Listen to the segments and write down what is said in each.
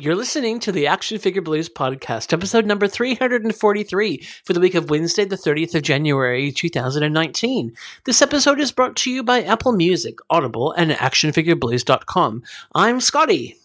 You're listening to the Action Figure Blues podcast, episode number 343 for the week of Wednesday, the 30th of January, 2019. This episode is brought to you by Apple Music, Audible, and ActionFigureBlues.com. I'm Scotty.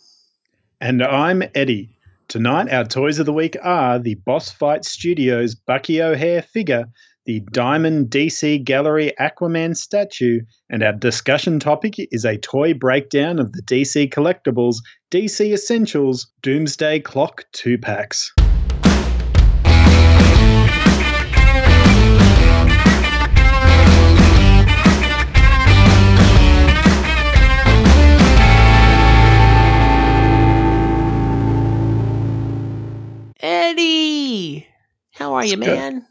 And I'm Eddie. Tonight, our toys of the week are the Boss Fight Studios Bucky O'Hare figure the Diamond DC Gallery Aquaman statue, and our discussion topic is a toy breakdown of the DC collectibles DC Essentials Doomsday Clock 2 packs. Eddie! How are you, man?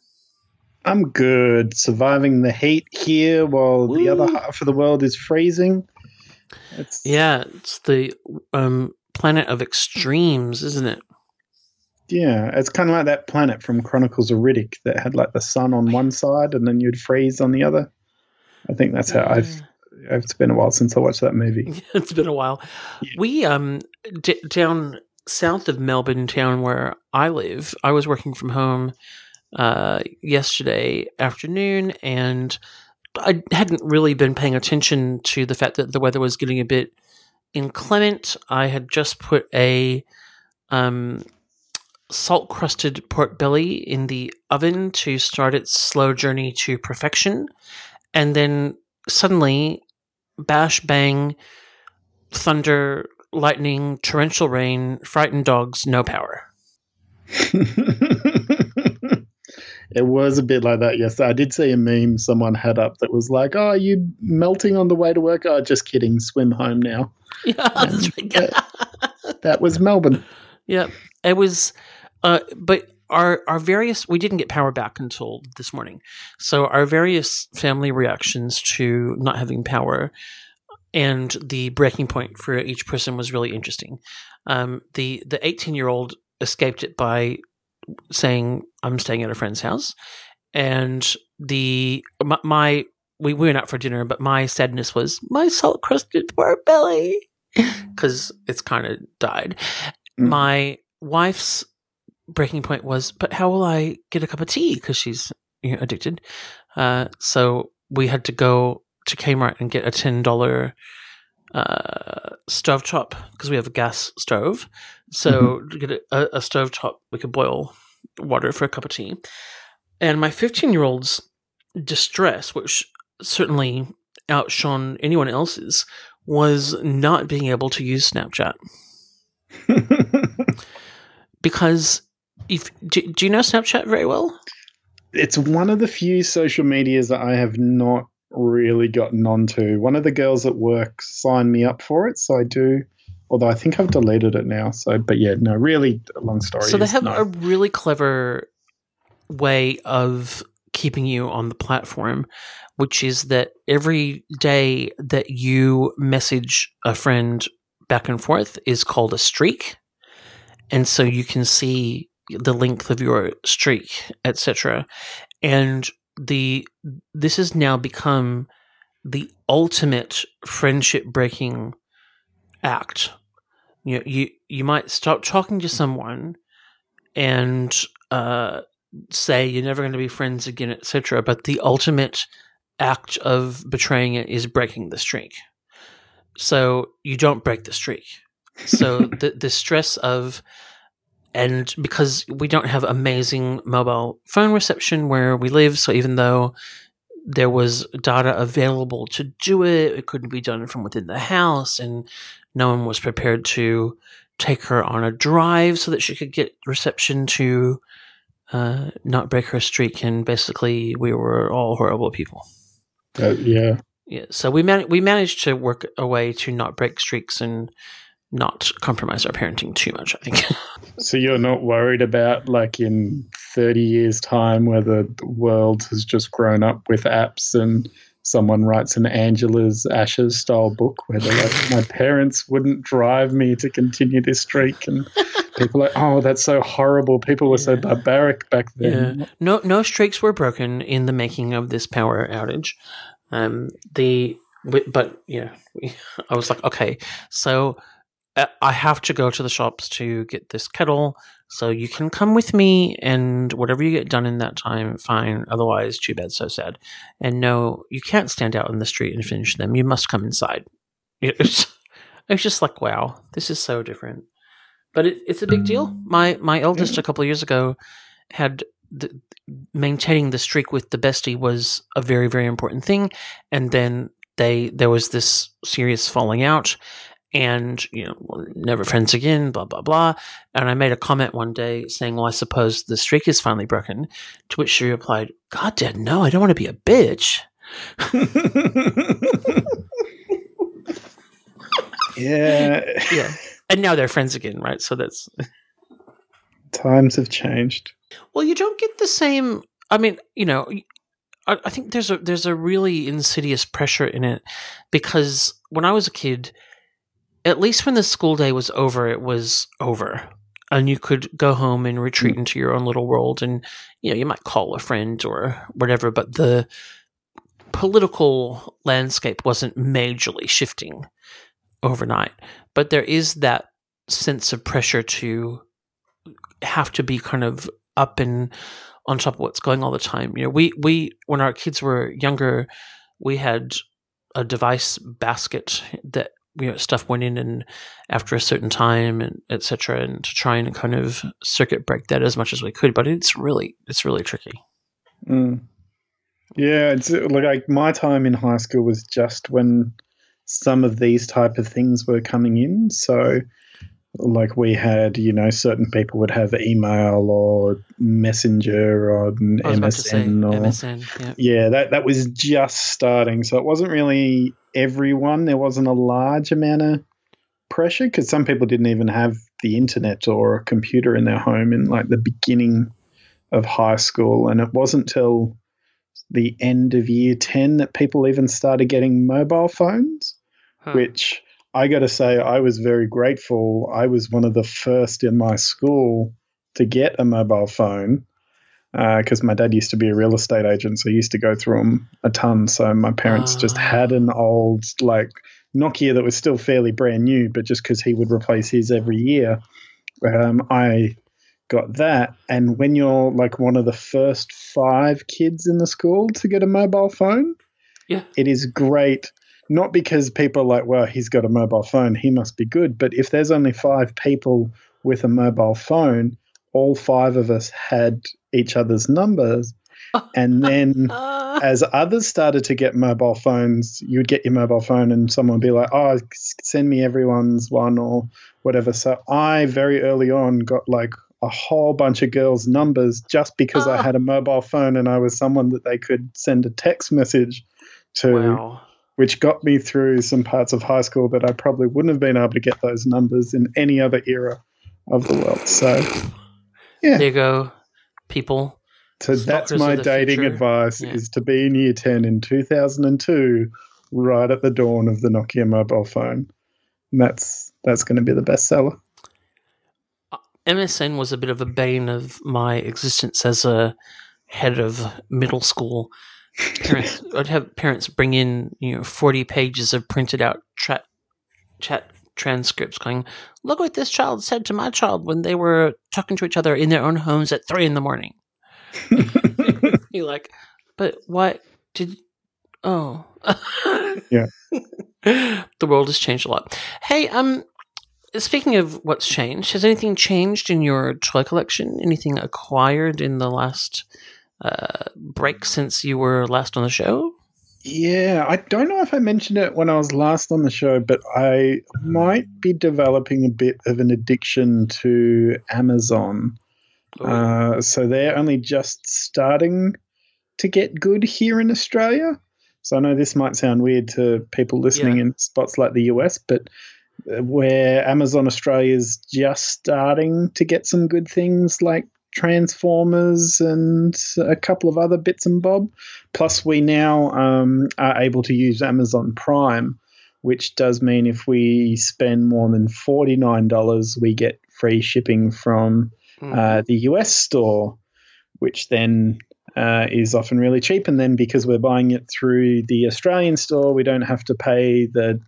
I'm good. Surviving the heat here while the other half of the world is freezing. It's yeah, it's the um, planet of extremes, isn't it? Yeah, it's kind of like that planet from Chronicles of Riddick that had like the sun on one side and then you'd freeze on the other. I think that's how I've. It's been a while since I watched that movie. it's been a while. Yeah. We um d- down south of Melbourne town where I live. I was working from home uh, yesterday afternoon, and I hadn't really been paying attention to the fact that the weather was getting a bit inclement. I had just put a um, salt crusted pork belly in the oven to start its slow journey to perfection, and then suddenly, bash bang, thunder, lightning, torrential rain, frightened dogs, no power. It was a bit like that yesterday. I did see a meme someone had up that was like, "Oh, are you melting on the way to work?" Oh, just kidding. Swim home now. Yeah, that, that was Melbourne. Yeah, it was. Uh, but our our various we didn't get power back until this morning, so our various family reactions to not having power and the breaking point for each person was really interesting. Um, the the eighteen year old escaped it by saying I'm staying at a friend's house, and the my, my we went out for dinner, but my sadness was my salt crusted pork belly because it's kind of died. Mm. My wife's breaking point was, but how will I get a cup of tea because she's you know, addicted? Uh, so we had to go to Kmart and get a ten dollar uh, stove top because we have a gas stove. So mm-hmm. to get a, a stove top, we could boil water for a cup of tea. And my 15 year old's distress, which certainly outshone anyone else's, was not being able to use Snapchat. because if do, do you know Snapchat very well? It's one of the few social medias that I have not really gotten onto. One of the girls at work signed me up for it, so I do. Although I think I've deleted it now. So, but yeah, no, really long story. So they have no. a really clever way of keeping you on the platform, which is that every day that you message a friend back and forth is called a streak, and so you can see the length of your streak, etc. And the this has now become the ultimate friendship breaking act. You know, you you might stop talking to someone and uh, say you're never going to be friends again, etc. But the ultimate act of betraying it is breaking the streak. So you don't break the streak. So the the stress of and because we don't have amazing mobile phone reception where we live, so even though there was data available to do it, it couldn't be done from within the house, and no one was prepared to take her on a drive so that she could get reception to uh, not break her streak. And basically, we were all horrible people. Uh, yeah. Yeah. So we man- we managed to work a way to not break streaks and not compromise our parenting too much, I think. so you're not worried about like in 30 years time where the world has just grown up with apps and someone writes an Angela's Ashes style book where they're like, my parents wouldn't drive me to continue this streak and people are like, oh, that's so horrible. People were yeah. so barbaric back then. Yeah. No, no streaks were broken in the making of this power outage. Um, the, but yeah, I was like, okay, so Uh, I have to go to the shops to get this kettle, so you can come with me, and whatever you get done in that time, fine. Otherwise, too bad, so sad. And no, you can't stand out in the street and finish them. You must come inside. It's, it's just like, wow, this is so different. But it, it's a big deal. Mm. My my eldest a couple of years ago had the, maintaining the streak with the bestie was a very very important thing, and then they there was this serious falling out, and you know we're never friends again blah blah blah. And i made a comment one day saying well i suppose the streak is finally broken. To which she replied god dad no i don't want to be a bitch. Yeah. Yeah. And now they're friends again right? So that's times have changed. Well you don't get the same i mean you know I, I think there's a there's a really insidious pressure in it because when i was a kid at least when the school day was over, it was over. And you could go home and retreat mm. into your own little world. And, you know, you might call a friend or whatever, but the political landscape wasn't majorly shifting overnight. But there is that sense of pressure to have to be kind of up and on top of what's going all the time. You know, we, we when our kids were younger, we had a device basket that you know stuff went in and after a certain time and etc and to try and kind of circuit break that as much as we could but it's really it's really tricky mm. yeah it's like my time in high school was just when some of these type of things were coming in so like we had, you know, certain people would have email or messenger or MSN say, or MSN, yeah. yeah, that that was just starting. So it wasn't really everyone. There wasn't a large amount of pressure because some people didn't even have the internet or a computer in their home in like the beginning of high school, and it wasn't till the end of year ten that people even started getting mobile phones, huh. which I got to say, I was very grateful. I was one of the first in my school to get a mobile phone because uh, my dad used to be a real estate agent, so he used to go through them a ton. So my parents just ah. had an old like Nokia that was still fairly brand new, but just because he would replace his every year, um, I got that. And when you're like one of the first five kids in the school to get a mobile phone, yeah, it is great not because people are like, well, he's got a mobile phone, he must be good. But if there's only five people with a mobile phone, all five of us had each other's numbers. And then uh. as others started to get mobile phones, you would get your mobile phone and someone would be like, oh, send me everyone's one or whatever. So I very early on got like a whole bunch of girls' numbers just because I ah. had a mobile phone and I was someone that they could send a text message to. Wow which got me through some parts of high school that I probably wouldn't have been able to get those numbers in any other era of the world. So, yeah. There you go, people. So that's my dating future. advice yeah. is to be in year 10 in 2002 right at the dawn of the Nokia mobile phone. And that's that's going to be the bestseller. Uh, MSN was a bit of a bane of my existence as a head of middle school parents I'd have parents bring in you know forty pages of printed out chat chat transcripts, going, "Look what this child said to my child when they were talking to each other in their own homes at three in the morning." You're like, but what did? Oh, yeah. the world has changed a lot. Hey, um, speaking of what's changed, has anything changed in your toy collection? Anything acquired in the last uh, break since you were last on the show? Yeah, I don't know if I mentioned it when I was last on the show, but I might be developing a bit of an addiction to Amazon. Oh. Uh, so they're only just starting to get good here in Australia. So I know this might sound weird to people listening yeah. in spots like the US, but uh, where Amazon Australia is just starting to get some good things like Transformers and a couple of other bits and bob. Plus, we now um, are able to use Amazon Prime, which does mean if we spend more than $49, we get free shipping from mm. uh, the US store, which then uh, is often really cheap. And then because we're buying it through the Australian store, we don't have to pay the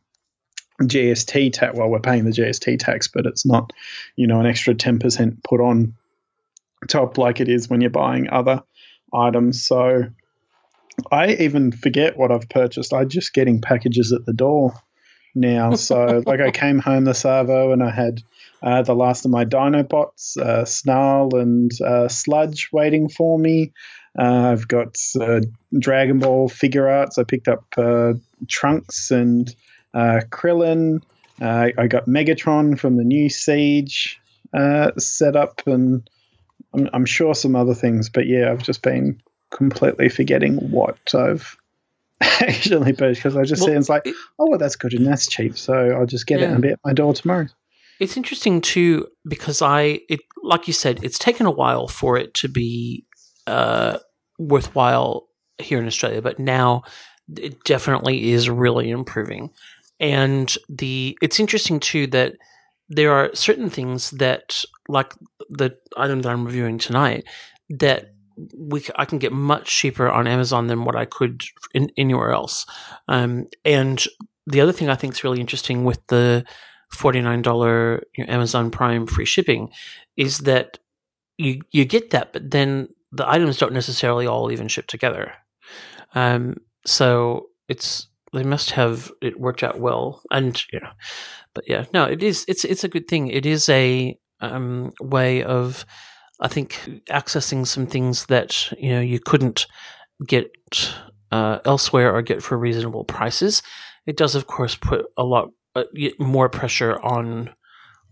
GST tax. Well, we're paying the GST tax, but it's not, you know, an extra ten percent put on top like it is when you're buying other items. So I even forget what I've purchased. I'm just getting packages at the door now. So, like, I came home the Savo and I had uh, the last of my Dinobots, uh, Snarl and uh, Sludge waiting for me. Uh, I've got uh, Dragon Ball Figuarts. I picked up uh, Trunks and Krillin. I got Megatron from the new Siege setup, and I'm, I'm sure some other things. But yeah, I've just been completely forgetting what I've actually purchased because I just well, see it's like, oh, well, that's good and that's cheap, so I'll just get yeah. it and be at my door tomorrow. It's interesting too because I, it like you said, it's taken a while for it to be uh, worthwhile here in Australia, but now it definitely is really improving. And the it's interesting too that there are certain things that, like the item that I'm reviewing tonight, that we I can get much cheaper on Amazon than what I could in, anywhere else. Um, and the other thing I think is really interesting with the forty nine dollar you know, Amazon Prime free shipping is that you you get that, but then the items don't necessarily all even ship together. Um, so it's they must have it worked out well, and yeah, but yeah, no, it is it's it's a good thing. It is a um, way of I think accessing some things that you know you couldn't get uh, elsewhere or get for reasonable prices. It does, of course, put a lot uh, more pressure on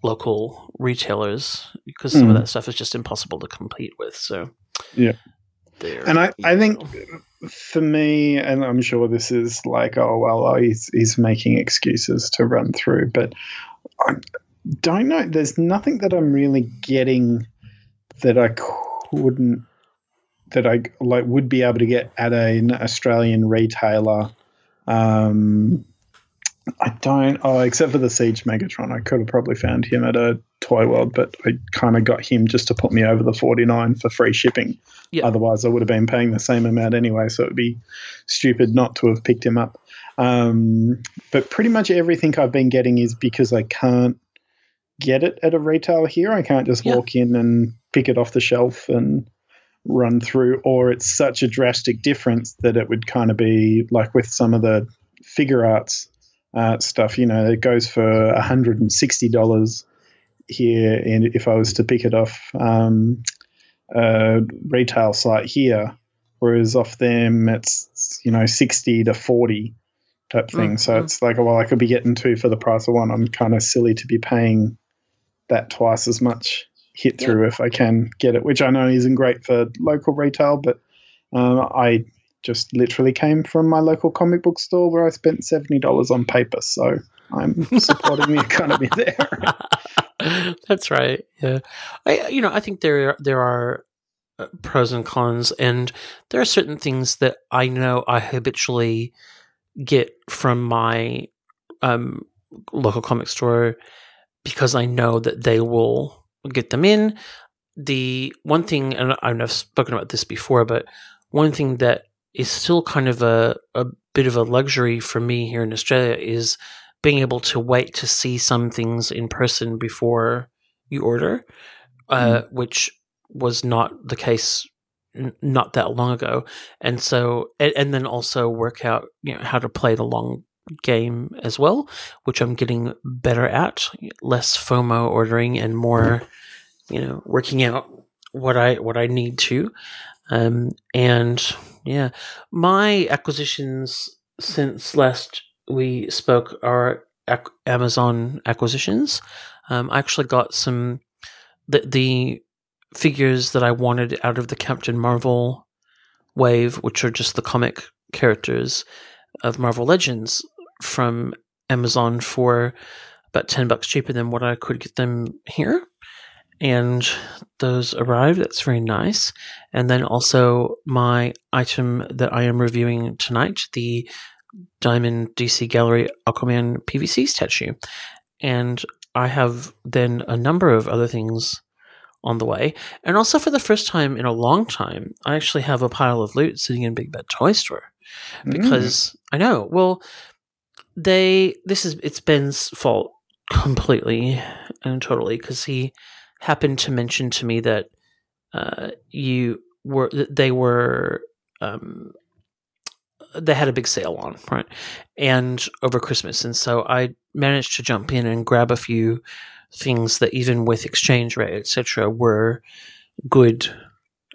local retailers because some mm. of that stuff is just impossible to compete with. So, yeah. There and I, I think for me, and I'm sure this is like, oh well, oh, he's he's making excuses to run through, but I don't know. There's nothing that I'm really getting that I couldn't that I like would be able to get at an Australian retailer. Um, I don't. Oh, except for the Siege Megatron, I could have probably found him at a Toy World, but I kind of got him just to put me over the forty nine for free shipping. Yep. Otherwise, I would have been paying the same amount anyway. So it would be stupid not to have picked him up. Um, but pretty much everything I've been getting is because I can't get it at a retailer here. I can't just yep. walk in and pick it off the shelf and run through, or it's such a drastic difference that it would kind of be like with some of the Figuarts uh, stuff. You know, it goes for hundred and sixty dollars here, and if I was to pick it off um, a retail site here, whereas off them it's you know sixty to forty type thing. Mm-hmm. So it's like, well, I could be getting two for the price of one. I'm kind of silly to be paying that twice as much hit through if I can get it, which I know isn't great for local retail, but um, I just literally came from my local comic book store where I spent seventy dollars on paper, so I'm supporting the economy there. That's right. Yeah, I you know I think there there are uh, pros and cons, and there are certain things that I know I habitually get from my um, local comic store because I know that they will get them in. The one thing, and I've spoken about this before, but one thing that is still kind of a, a bit of a luxury for me here in Australia is being able to wait to see some things in person before you order, uh, mm. which was not the case n- not that long ago. And so, and, and, then also work out you know how to play the long game as well, which I'm getting better at. Less FOMO ordering and more, you know, working out what I what I need to. Um, and yeah, my acquisitions since last we spoke are ac- Amazon acquisitions. Um, I actually got some the the figures that I wanted out of the Captain Marvel wave, which are just the comic characters of Marvel Legends from Amazon for about 10 bucks cheaper than what I could get them here. And those arrived. That's very nice. And then also my item that I am reviewing tonight, the Diamond DC Gallery Aquaman PVC statue. And I have then a number of other things on the way. And also for the first time in a long time, I actually have a pile of loot sitting in Big Bad Toy Store. Mm. Because mm. I know, well, they this is it's Ben's fault completely and totally because he happened to mention to me that uh, you were they were um, they had a big sale on right and over Christmas. And so I managed to jump in and grab a few things that even with exchange rate etc were good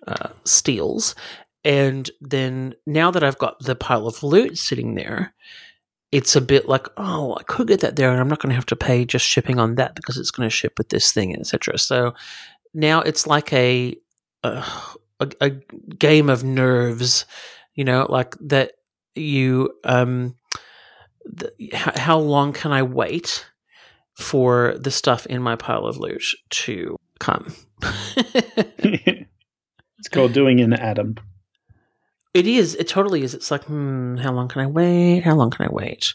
uh, steals. And then now that I've got the pile of loot sitting there it's a bit like, oh, I could get that there, and I'm not going to have to pay just shipping on that because it's going to ship with this thing, etc. So now it's like a, a a, game of nerves, you know, like that. You, um, the, how long can I wait for the stuff in my pile of loot to come? it's called doing an atom. It is. It totally is. It's like, hmm, how long can I wait? How long can I wait?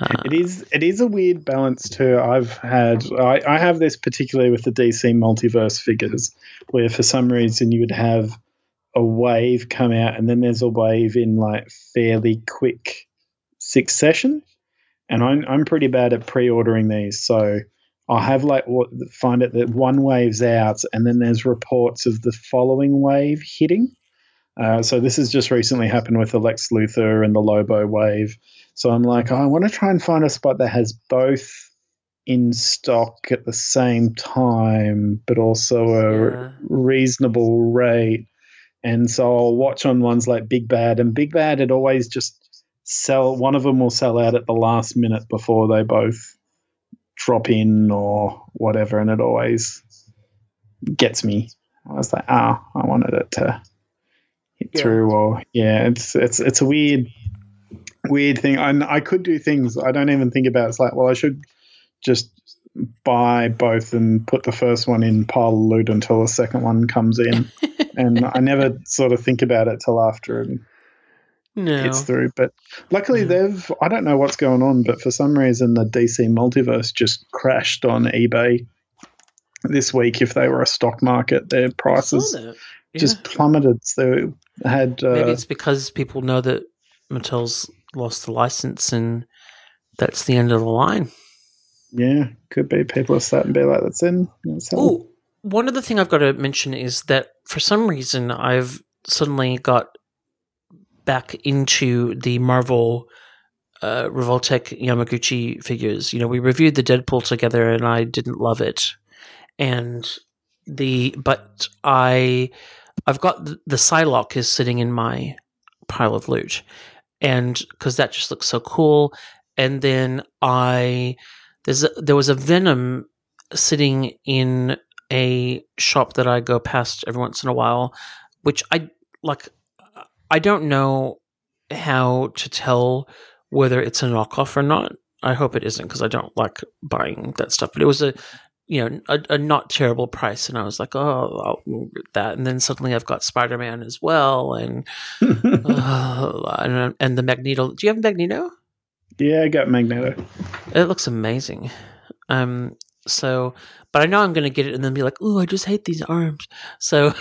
Uh, it is. It is a weird balance too. I've had. I, I have this particularly with the DC multiverse figures, where for some reason you would have a wave come out, and then there's a wave in like fairly quick succession. And I'm I'm pretty bad at pre-ordering these, so I'll have like what find it that one wave's out, and then there's reports of the following wave hitting. Uh, so this has just recently happened with the Lex Luthor and the Lobo wave. So I'm like, oh, I want to try and find a spot that has both in stock at the same time, but also a yeah. reasonable rate. And so I'll watch on ones like Big Bad, and Big Bad it always just sell. One of them will sell out at the last minute before they both drop in or whatever, and it always gets me. I was like, ah, oh, I wanted it to yeah. through or yeah it's it's it's a weird weird thing. And I could do things I don't even think about. It's like well I should just buy both and put the first one in pile of loot until the second one comes in. And I never sort of think about it till after it no. gets through. But luckily they've I don't know what's going on but for some reason the DC multiverse just crashed on eBay this week. If they were a stock market their prices yeah. just plummeted so had uh, maybe it's because people know that Mattel's lost the license and that's the end of the line. Yeah, could be. People are starting to be like, "That's in." Oh, one other thing I've got to mention is that for some reason I've suddenly got back into the Marvel uh, Revoltech Yamaguchi figures. You know, we reviewed the Deadpool together, and I didn't love it, and the but I I've got the, the Psylocke is sitting in my pile of loot, and because that just looks so cool. And then I there's a, there was a Venom sitting in a shop that I go past every once in a while, which I like. I don't know how to tell whether it's a knockoff or not. I hope it isn't because I don't like buying that stuff. But it was a you know a, a, not terrible price. And i was like oh i'll get that. And then suddenly i've got spider-man as well. And uh, and, and, the magneto do you have magneto? Yeah i got magneto. It looks amazing. Um so but i know i'm gonna get it and then be like oh i just hate these arms. So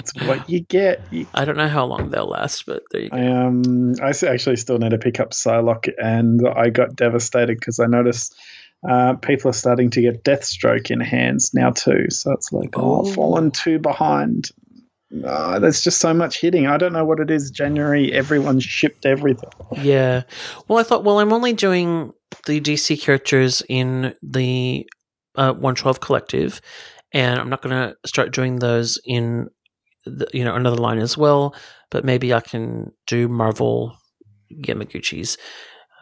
That's what you get. I don't know how long they'll last, but there you go. I, um, I actually still need to pick up Psylocke, and I got devastated because I noticed uh, people are starting to get Deathstroke in hands now too. So it's like, oh, oh fallen two behind. Uh, there's just so much hitting. I don't know what it is. January, everyone shipped everything. Yeah. Well, I thought, well, I'm only doing the DC characters in the uh, 112 collective, and I'm not going to start doing those in, the, you know, another line as well. But maybe I can do Marvel Yamaguchis.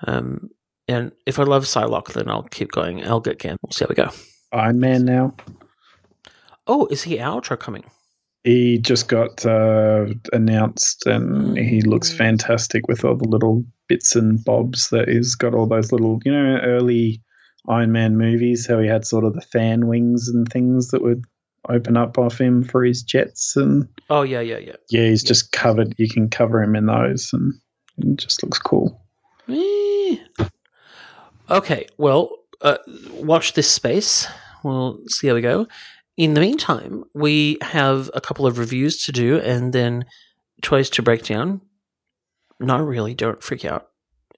Um, and if I love Psylocke, then I'll keep going. I'll get Gam. We'll see how we go. Iron Man now. Oh, is he out or coming? He just got uh, announced, and he looks mm. fantastic with all the little bits and bobs that he's got. All those little, you know, early Iron Man movies. How he had sort of the fan wings and things that would open up off him for his jets and. Oh yeah, yeah, yeah. Yeah, he's yeah. just covered. You can cover him in those, and it just looks cool. Okay, well, uh, watch this space. We'll see how we go. In the meantime, we have a couple of reviews to do and then toys to break down. not really. Don't freak out.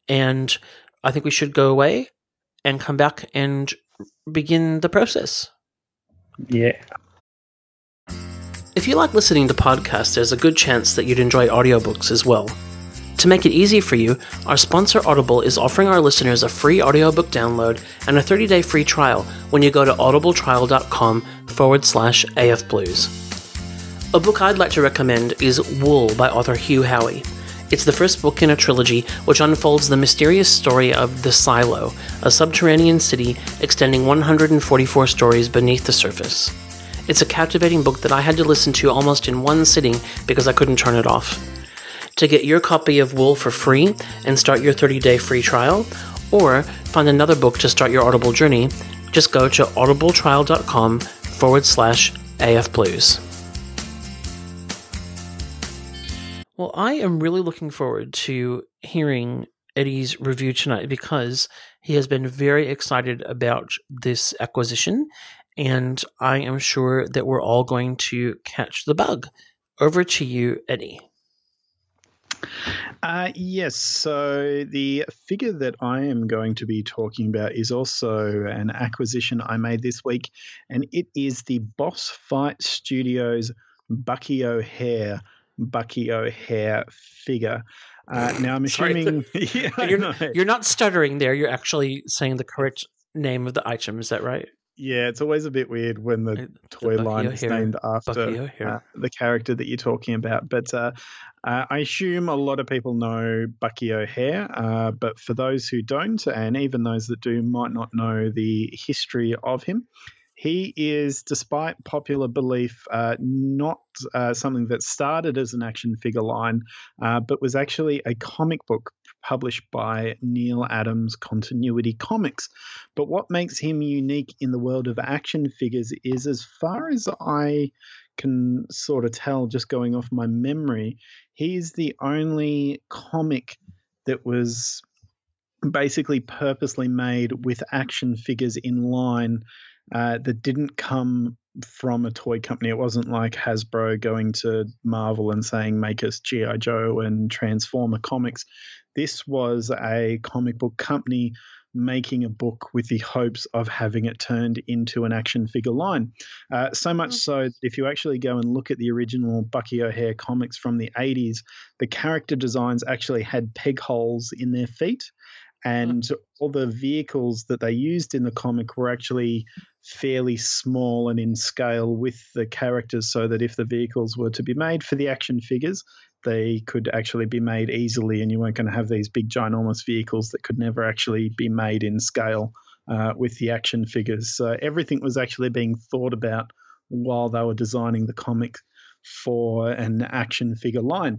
And I think we should go away and come back and begin the process. Yeah. If you like listening to podcasts, there's a good chance that you'd enjoy audiobooks as well. To make it easy for you, our sponsor Audible is offering our listeners a free audiobook download and a 30 day free trial when you go to audibletrial.com forward slash afblues. A book I'd like to recommend is Wool by author Hugh Howey. It's the first book in a trilogy which unfolds the mysterious story of the Silo, a subterranean city extending 144 stories beneath the surface. It's a captivating book that I had to listen to almost in one sitting because I couldn't turn it off. To get your copy of Wool for free and start your 30 day free trial, or find another book to start your Audible journey, just go to audibletrial.com forward slash afblues. Well, I am really looking forward to hearing Eddie's review tonight because he has been very excited about this acquisition, and I am sure that we're all going to catch the bug. Over to you, Eddie. Uh, yes, so the figure that I am going to be talking about is also an acquisition I made this week, and it is the Boss Fight Studios Bucky O'Hare Bucky O'Hare figure. Uh, now I'm assuming yeah, you're, not, you're not stuttering there. You're actually saying the correct name of the item. Is that right? Yeah, it's always a bit weird when the, toy the line is named after uh, the character that you're talking about. But uh, uh, I assume a lot of people know Bucky O'Hare, uh, but for those who don't, and even those that do, might not know the history of him. He is, despite popular belief, uh, not uh, something that started as an action figure line, uh, but was actually a comic book published by Neal Adams Continuity Comics. But what makes him unique in the world of action figures is, as far as I can sort of tell, just going off my memory, he's the only comic that was basically purposely made with action figures in line uh, that didn't come from a toy company. It wasn't like Hasbro going to Marvel and saying, make us G.I. Joe and Transformer comics. This was a comic book company making a book with the hopes of having it turned into an action figure line. Uh, so much so that if you actually go and look at the original Bucky O'Hare comics from the 80s, the character designs actually had peg holes in their feet and all the vehicles that they used in the comic were actually fairly small and in scale with the characters so that if the vehicles were to be made for the action figures they could actually be made easily and you weren't going to have these big ginormous vehicles that could never actually be made in scale uh, with the action figures. So everything was actually being thought about while they were designing the comic for an action figure line.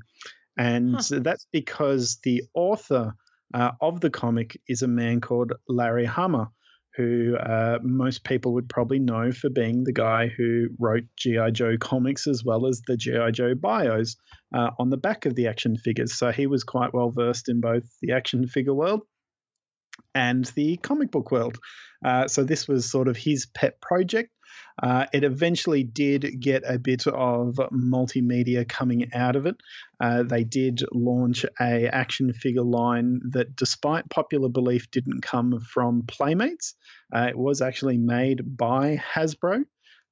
And huh. that's because the author uh, of the comic is a man called Larry Hama, who uh, most people would probably know for being the guy who wrote G.I. Joe comics as well as the G.I. Joe bios uh, on the back of the action figures. So he was quite well versed in both the action figure world and the comic book world. Uh, so this was sort of his pet project. Uh, it eventually did get a bit of multimedia coming out of it. Uh, they did launch a action figure line that, despite popular belief, didn't come from Playmates. Uh, it was actually made by Hasbro,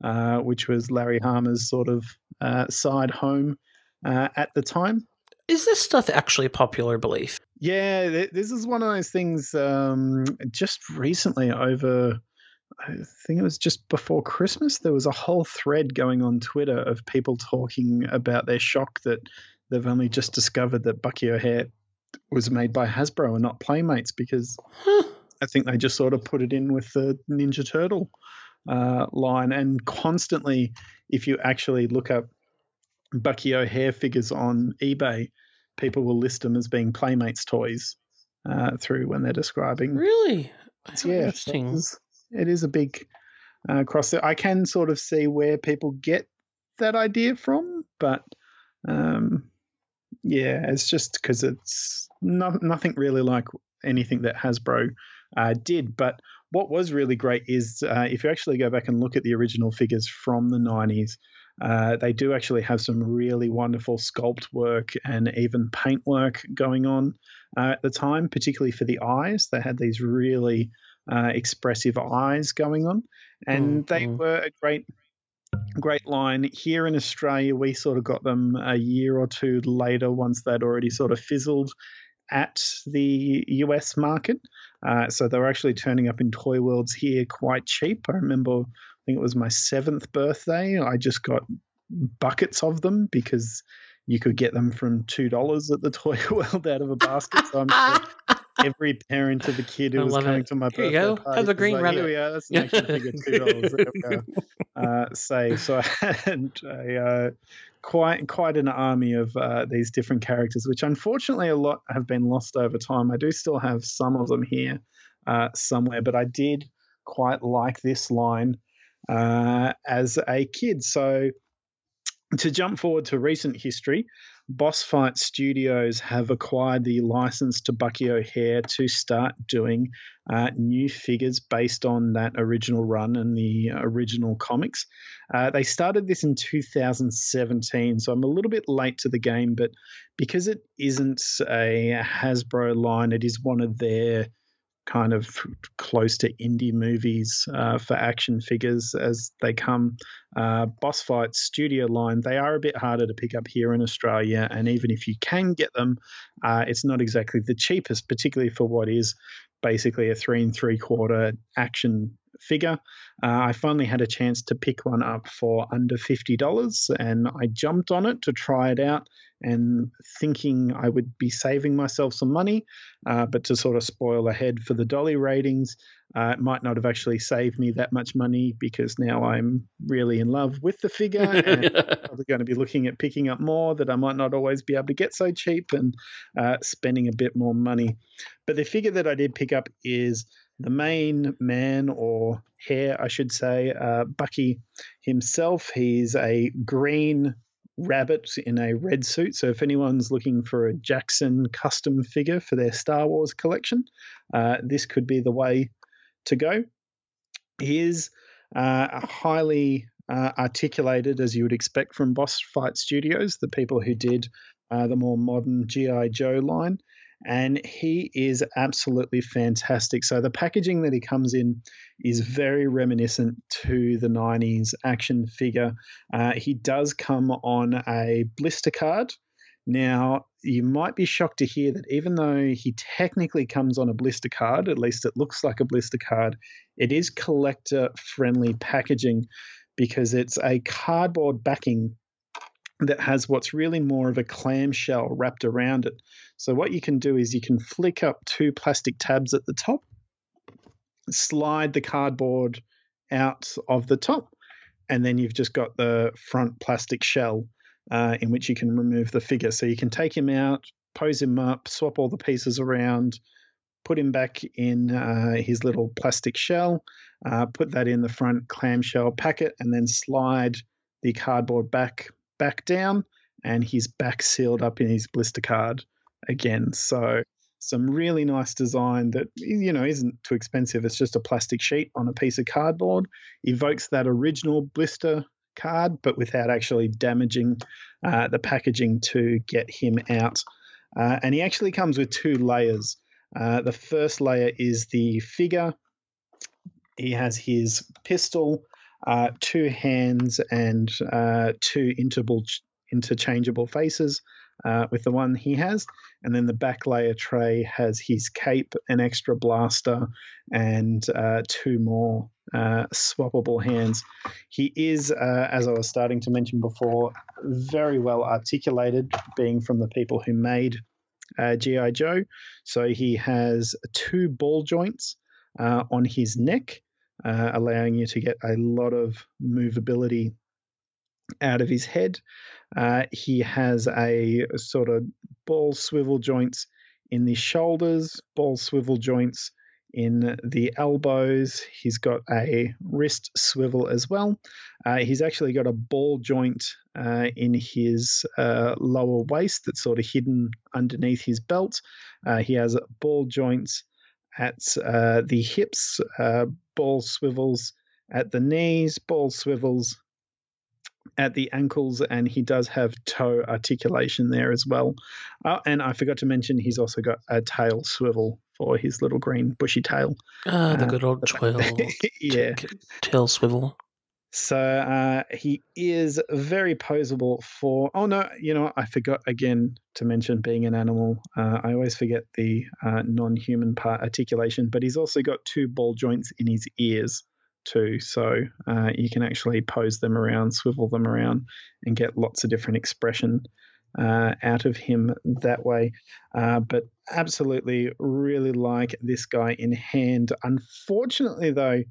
uh, which was Larry Hama's sort of uh, side home uh, at the time. Is this stuff actually popular belief? Yeah, this is one of those things. Um, just recently, over I think it was just before Christmas, there was a whole thread going on Twitter of people talking about their shock that they've only just discovered that Bucky O'Hare was made by Hasbro and not Playmates because huh. I think they just sort of put it in with the Ninja Turtle uh, line. And constantly, if you actually look up Bucky O'Hare figures on eBay, people will list them as being Playmates toys uh, through when they're describing. Really? yeah, interesting it is a big uh, cross. I can sort of see where people get that idea from, but um, yeah, it's just because it's not, nothing really like anything that Hasbro uh, did. But what was really great is uh, if you actually go back and look at the original figures from the 90s, Uh, they do actually have some really wonderful sculpt work and even paint work going on uh, at the time, particularly for the eyes. They had these really uh, expressive eyes going on, and mm, they mm. were a great great line. Here in Australia, we sort of got them a year or two later once they'd already sort of fizzled at the US market. Uh, so they were actually turning up in toy worlds here quite cheap. I remember, I think it was my seventh birthday. I just got buckets of them because you could get them from two dollars at the toy world out of a basket. So I'm sure every parent of a kid who was coming it. to my you go. Have the green like, rabbit. Here we are. That's an action figure, two dollars. uh, say so. I had a, uh, quite quite an army of uh, these different characters, which unfortunately a lot have been lost over time. I do still have some of them here uh, somewhere, but I did quite like this line uh, as a kid. So to jump forward to recent history, Boss Fight Studios have acquired the license to Bucky O'Hare to start doing uh, new figures based on that original run and the original comics. Uh, they started this in 2017, so I'm a little bit late to the game, but because it isn't a Hasbro line, it is one of their kind of close to indie movies uh, for action figures as they come. Uh, Boss Fight Studio line, they are a bit harder to pick up here in Australia, and even if you can get them, uh, it's not exactly the cheapest, particularly for what is basically a three and three quarter action figure. Uh, I finally had a chance to pick one up for under $50 and I jumped on it to try it out and thinking I would be saving myself some money, uh, but to sort of spoil ahead for the dolly ratings, uh, it might not have actually saved me that much money because now I'm really in love with the figure and I'm probably going to be looking at picking up more that I might not always be able to get so cheap and uh, spending a bit more money. But the figure that I did pick up is the main man or hair, I should say, uh, Bucky himself. He's a green rabbit in a red suit. So if anyone's looking for a Jaxxon custom figure for their Star Wars collection, uh, this could be the way to go. He is uh, highly uh, articulated, as you would expect from Boss Fight Studios, the people who did uh, the more modern G.I. Joe line and he is absolutely fantastic. So the packaging that he comes in is very reminiscent to the 90s action figure. Uh, he does come on a blister card. Now, you might be shocked to hear that even though he technically comes on a blister card, at least it looks like a blister card, it is collector friendly packaging because it's a cardboard backing that has what's really more of a clamshell wrapped around it. So what you can do is you can flick up two plastic tabs at the top, slide the cardboard out of the top, and then you've just got the front plastic shell uh, in which you can remove the figure. So you can take him out, pose him up, swap all the pieces around, put him back in uh, his little plastic shell, uh, put that in the front clamshell packet, and then slide the cardboard back back down and he's back sealed up in his blister card again. So some really nice design that you know isn't too expensive. It's just a plastic sheet on a piece of cardboard. Evokes that original blister card, but without actually damaging uh, the packaging to get him out. Uh, and he actually comes with two layers. Uh, the first layer is the figure. He has his pistol uh, two hands and uh, two interchangeable faces uh, with the one he has. And then the back layer tray has his cape, an extra blaster, and uh, two more uh, swappable hands. He is, uh, as I was starting to mention before, very well articulated, being from the people who made G.I. Joe. So he has two ball joints on his neck uh, allowing you to get a lot of movability out of his head. Uh, he has a sort of ball swivel joints in the shoulders, ball swivel joints in the elbows. He's got a wrist swivel as well. Uh, he's actually got a ball joint uh, in his uh, lower waist that's sort of hidden underneath his belt. Uh, he has ball joints at uh, the hips, uh, ball swivels at the knees, ball swivels at the ankles, and he does have toe articulation there as well. Uh, and I forgot to mention he's also got a tail swivel for his little green bushy tail. Ah, the uh, good old tail. yeah, tail swivel. So uh, he is very posable for. Oh no, you know I forgot again to mention being an animal. Uh, I always forget the uh, non-human part articulation, but he's also got two ball joints in his ears too. So uh, you can actually pose them around, swivel them around, and get lots of different expression uh, out of him that way. Uh, but absolutely, really like this guy in hand. Unfortunately, though,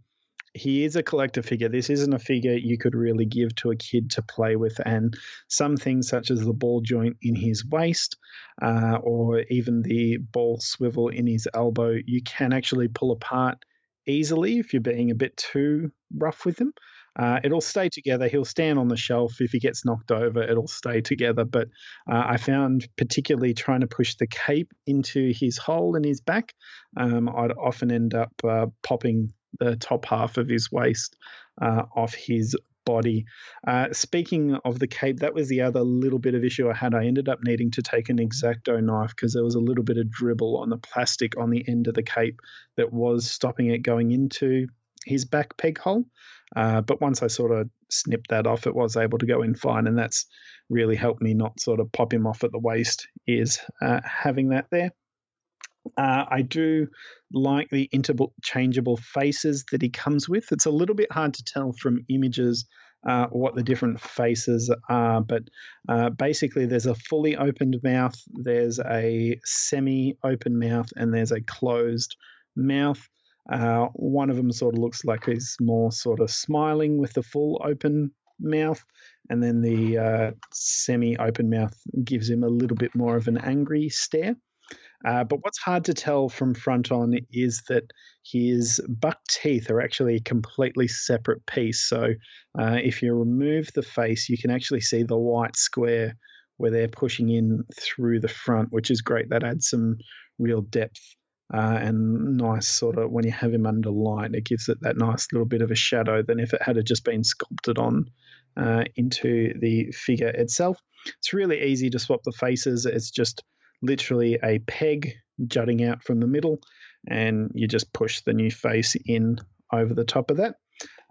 he is a collector figure. This isn't a figure you could really give to a kid to play with. And some things, such as the ball joint in his waist uh, or even the ball swivel in his elbow, you can actually pull apart easily if you're being a bit too rough with him. Uh, it'll stay together. He'll stand on the shelf. If he gets knocked over, it'll stay together. But uh, I found, particularly trying to push the cape into his hole in his back, um, I'd often end up uh, popping the top half of his waist uh, off his body. Uh, speaking of the cape, that was the other little bit of issue I had. I ended up needing to take an exacto knife because there was a little bit of dribble on the plastic on the end of the cape that was stopping it going into his back peg hole. Uh, but once I sort of snipped that off, it was able to go in fine, and that's really helped me not sort of pop him off at the waist. Is uh, having that there. Uh, I do like the interchangeable faces that he comes with. It's a little bit hard to tell from images uh, what the different faces are, but uh, basically, there's a fully opened mouth, there's a semi open mouth, and there's a closed mouth. Uh, one of them sort of looks like he's more sort of smiling with the full open mouth, and then the uh, semi open mouth gives him a little bit more of an angry stare. Uh, but what's hard to tell from front on is that his buck teeth are actually a completely separate piece. So uh, if you remove the face, you can actually see the white square where they're pushing in through the front, which is great. That adds some real depth uh, and nice sort of when you have him under light, it gives it that nice little bit of a shadow than if it had just been sculpted on uh, into the figure itself. It's really easy to swap the faces. It's just literally a peg jutting out from the middle, and you just push the new face in over the top of that.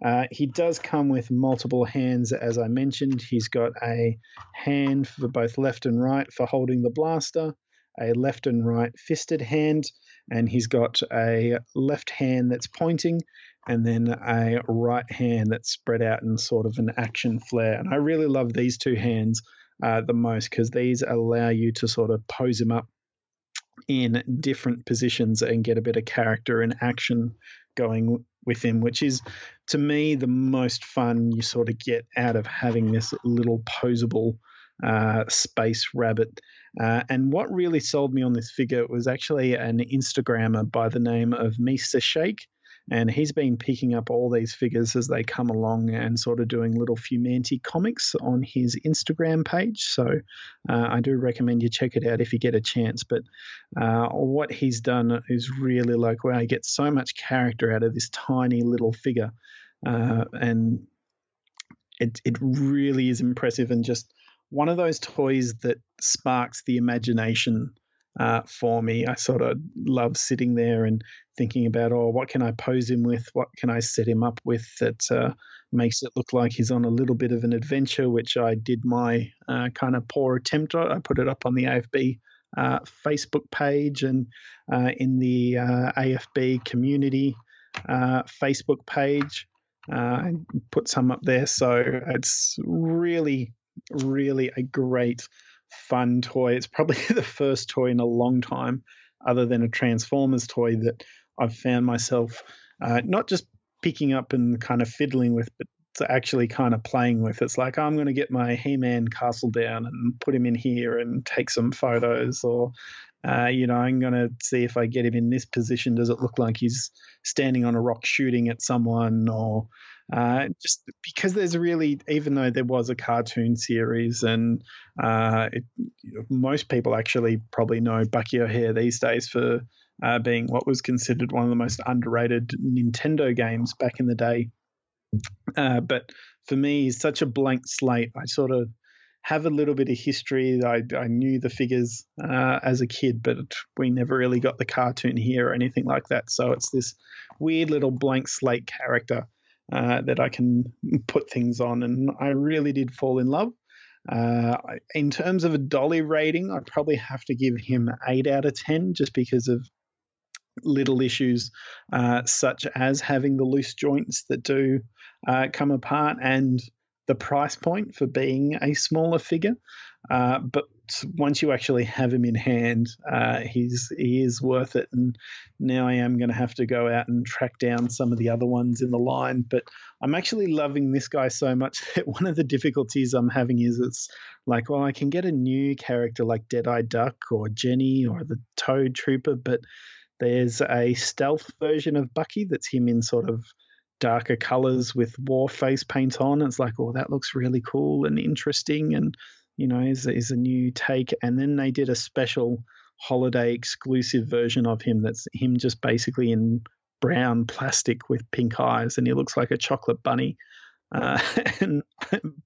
Uh, he does come with multiple hands, as I mentioned. He's got a hand for both left and right for holding the blaster, a left and right fisted hand, and he's got a left hand that's pointing, and then a right hand that's spread out in sort of an action flare. And I really love these two hands uh, the most because these allow you to sort of pose him up in different positions and get a bit of character and action going with him, which is to me the most fun you sort of get out of having this little posable uh, space rabbit. Uh, and what really sold me on this figure was actually an Instagrammer by the name of Mr. Shake and he's been picking up all these figures as they come along and sort of doing little Fumetti comics on his Instagram page. So uh, I do recommend you check it out if you get a chance. But uh, what he's done is really like, wow, he gets so much character out of this tiny little figure. Uh, and it, it really is impressive and just one of those toys that sparks the imagination uh, for me. I sort of love sitting there and thinking about, oh, what can I pose him with? What can I set him up with that uh, makes it look like he's on a little bit of an adventure, which I did my uh, kind of poor attempt at. I put it up on the AFB uh, Facebook page and uh, in the uh, AFB community Facebook page. I put some up there. So it's really, really a great fun toy. It's probably the first toy in a long time, other than a Transformers toy, that I've found myself uh, not just picking up and kind of fiddling with, but actually kind of playing with. It's like I'm going to get my He-Man castle down and put him in here and take some photos, or uh, you know, I'm going to see if I get him in this position. Does it look like he's standing on a rock shooting at someone, or uh, just because there's really, even though there was a cartoon series, and uh, it, you know, most people actually probably know Bucky O'Hare these days for uh, being what was considered one of the most underrated Nintendo games back in the day. Uh, but for me, he's such a blank slate. I sort of have a little bit of history. I, I knew the figures uh, as a kid, but we never really got the cartoon here or anything like that. So it's this weird little blank slate character uh, that I can put things on, and I really did fall in love. Uh, in terms of a dolly rating, I probably have to give him eight out of ten, just because of little issues uh, such as having the loose joints that do uh, come apart and the price point for being a smaller figure. Uh, but once you actually have him in hand, uh, he's he is worth it. And now I am going to have to go out and track down some of the other ones in the line. But I'm actually loving this guy so much that one of the difficulties I'm having is it's like, well, I can get a new character like Deadeye Duck or Jenny or the Toad Trooper, but there's a stealth version of Bucky that's him in sort of darker colors with war face paint on. It's like, oh, that looks really cool and interesting, and you know, is is a new take. And then they did a special holiday exclusive version of him that's him just basically in brown plastic with pink eyes, and he looks like a chocolate bunny. Uh, and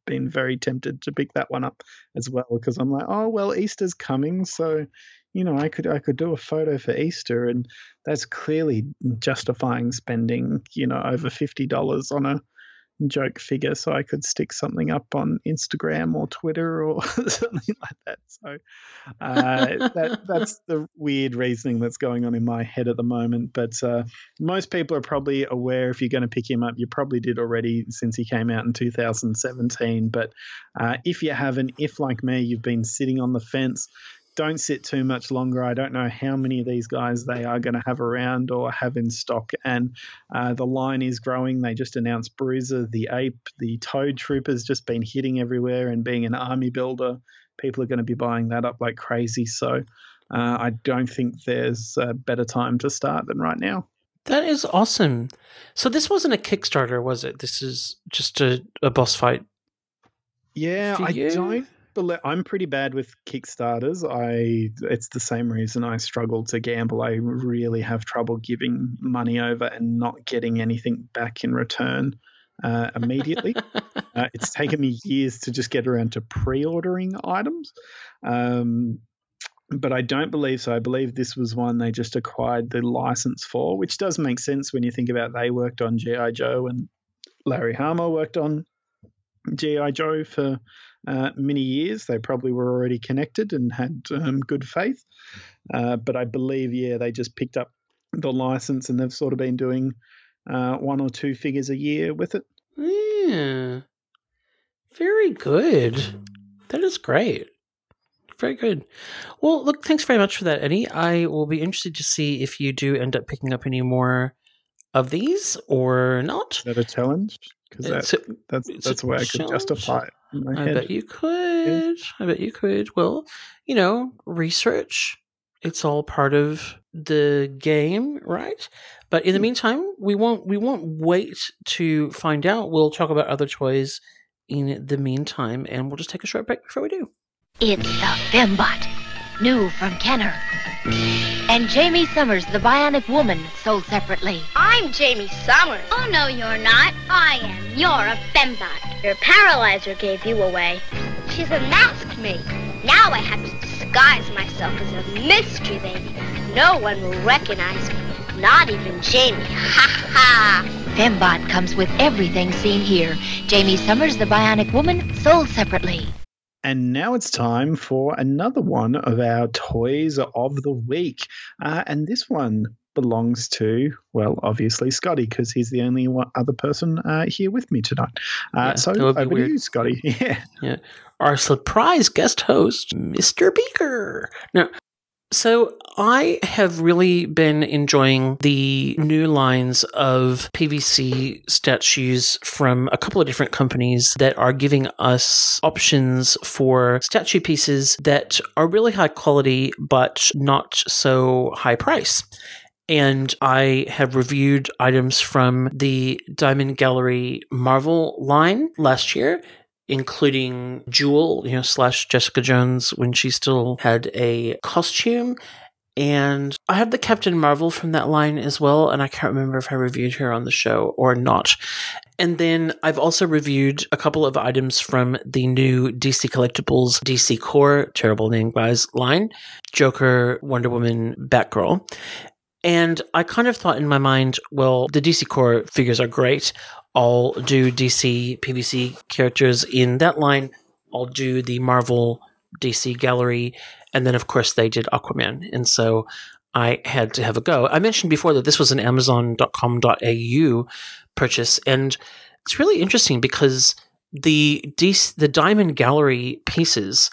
been very tempted to pick that one up as well because I'm like, oh well, Easter's coming, so you know, I could I could do a photo for Easter, and that's clearly justifying spending you know over fifty dollars on a joke figure, so I could stick something up on Instagram or Twitter or something like that. So uh, that that's the weird reasoning that's going on in my head at the moment. But uh, most people are probably aware if you're going to pick him up, you probably did already since he came out in 2017. But uh, if you haven't, if like me, you've been sitting on the fence don't sit too much longer. I don't know how many of these guys they are going to have around or have in stock. And uh, the line is growing. They just announced Bruiser, the Ape, the Toad Trooper's just been hitting everywhere and being an army builder. People are going to be buying that up like crazy. So uh, I don't think there's a better time to start than right now. That is awesome. So this wasn't a Kickstarter, was it? This is just a, a boss fight. Yeah, I don't I'm pretty bad with Kickstarters. I it's the same reason I struggle to gamble. I really have trouble giving money over and not getting anything back in return uh, immediately. uh, it's taken me years to just get around to pre-ordering items. Um, but I don't believe so. I believe this was one they just acquired the license for, which does make sense when you think about they worked on GI Joe and Larry Hama worked on GI Joe for uh, many years. They probably were already connected and had um, good faith. Uh, but I believe, yeah, they just picked up the license and they've sort of been doing uh, one or two figures a year with it. Yeah. Very good. That is great. Very good. Well, look, thanks very much for that, Eddie. I will be interested to see if you do end up picking up any more of these or not. Is that a challenge? Because that's, that's, that's where I could justify it. I head. bet you could. Yeah. I bet you could. Well, you know, research. It's all part of the game, right? But in the hmm. meantime, we won't we won't wait to find out. We'll talk about other toys in the meantime, and we'll just take a short break before we do. It's the Fembot, new from Kenner. And Jaime Sommers, the Bionic Woman, sold separately. I'm Jaime Sommers. Oh, no, you're not. I am. You're a Fembot. Your paralyzer gave you away. She's unmasked me. Now I have to disguise myself as a mystery baby. No one will recognize me. Not even Jaime. Ha ha! Fembot comes with everything seen here. Jaime Sommers, the Bionic Woman, sold separately. And now it's time for another one of our toys of the week. Uh, and this one belongs to, well, obviously Scotty, because he's the only one, other person uh, here with me tonight. Uh, yeah, so over weird. to you, Scotty. Yeah. yeah. Our surprise guest host, Mr. Beaker. Now, so I have really been enjoying the new lines of PVC statues from a couple of different companies that are giving us options for statue pieces that are really high quality but not so high price. And I have reviewed items from the Diamond Gallery Marvel line last year including Jewel, you know, slash Jessica Jones when she still had a costume. And I have the Captain Marvel from that line as well, and I can't remember if I reviewed her on the show or not. And then I've also reviewed a couple of items from the new DC Collectibles DC Core, terrible name guys, line Joker, Wonder Woman, Batgirl. And I kind of thought in my mind, well, the DC Core figures are great. I'll do DC PVC characters in that line. I'll do the Marvel DC gallery. And then, of course, they did Aquaman. And so I had to have a go. I mentioned before that this was an Amazon.com.au purchase. And it's really interesting because the DC, the Diamond Gallery pieces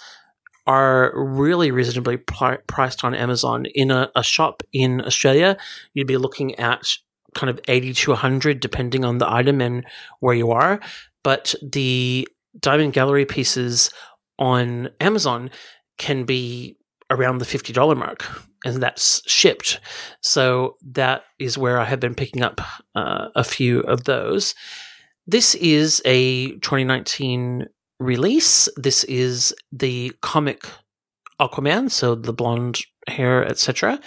are really reasonably pri- priced on Amazon. In a, a, shop in Australia, you'd be looking at kind of 80 to 100 depending on the item and where you are. But the Diamond Gallery pieces on Amazon can be around the $50 mark and that's shipped. So that is where I have been picking up uh, a few of those. This is a 2019 release. This is the comic Aquaman, so the blonde hair, etc.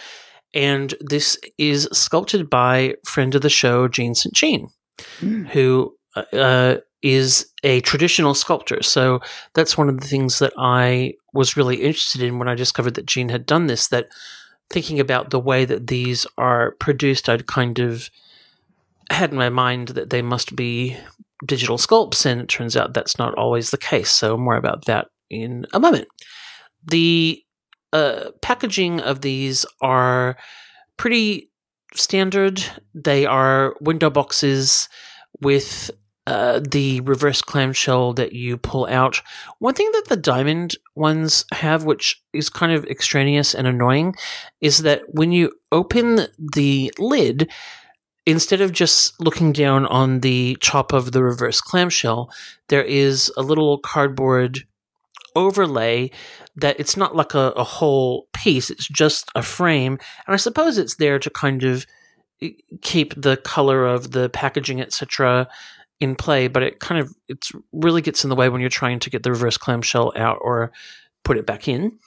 And this is sculpted by friend of the show, Jean St. Jean, mm. who uh, is a traditional sculptor. So that's one of the things that I was really interested in when I discovered that Jean had done this. That thinking about the way that these are produced, I'd kind of had in my mind that they must be digital sculpts, and it turns out that's not always the case. So more about that in a moment. The uh, packaging of these are pretty standard. They are window boxes with uh, the reverse clamshell that you pull out. One thing that the diamond ones have, which is kind of extraneous and annoying, is that when you open the lid, instead of just looking down on the top of the reverse clamshell, there is a little cardboard overlay that it's not like a, a whole piece, it's just a frame. And I suppose it's there to kind of keep the color of the packaging, etc., in play, but it kind of it really gets in the way when you're trying to get the reverse clamshell out or put it back in.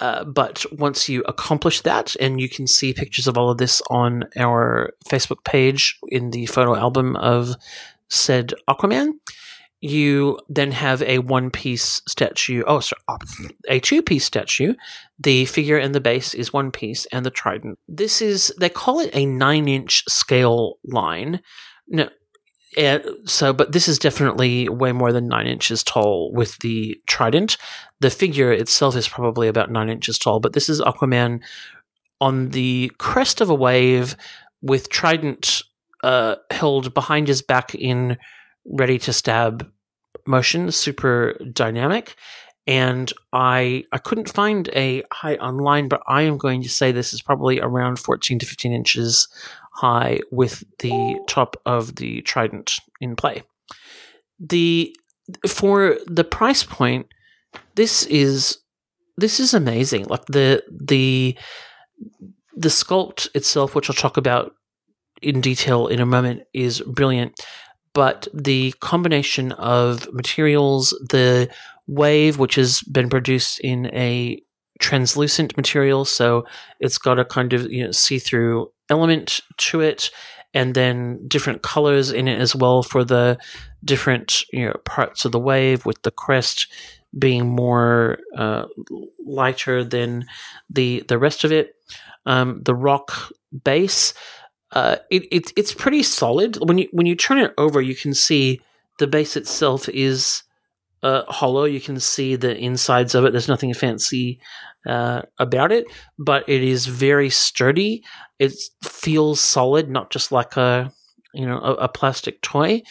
Uh, but once you accomplish that, and you can see pictures of all of this on our Facebook page in the photo album of said Aquaman, you then have a one piece statue. Oh, sorry, a two piece statue. The figure and the base is one piece, and the trident. This is, they call it a nine inch scale line. No, and so, but this is definitely way more than nine inches tall with the trident. The figure itself is probably about nine inches tall, but this is Aquaman on the crest of a wave with trident uh, held behind his back in ready to stab motion, super dynamic. And I I couldn't find a height online, but I am going to say this is probably around 14 to 15 inches high with the top of the trident in play. The for the price point, this is this is amazing. Like the the the sculpt itself, which I'll talk about in detail in a moment, is brilliant. But the combination of materials, the wave, which has been produced in a translucent material, so it's got a kind of you know see through element to it and then different colors in it as well for the different you know parts of the wave with the crest being more uh, lighter than the the rest of it. Um, the rock base uh, it, it, it's pretty solid. When you when you turn it over you can see the base itself is uh, hollow you can see the insides of it there's nothing fancy uh, about it, but it is very sturdy. It feels solid, not just like a you know a, a plastic toy.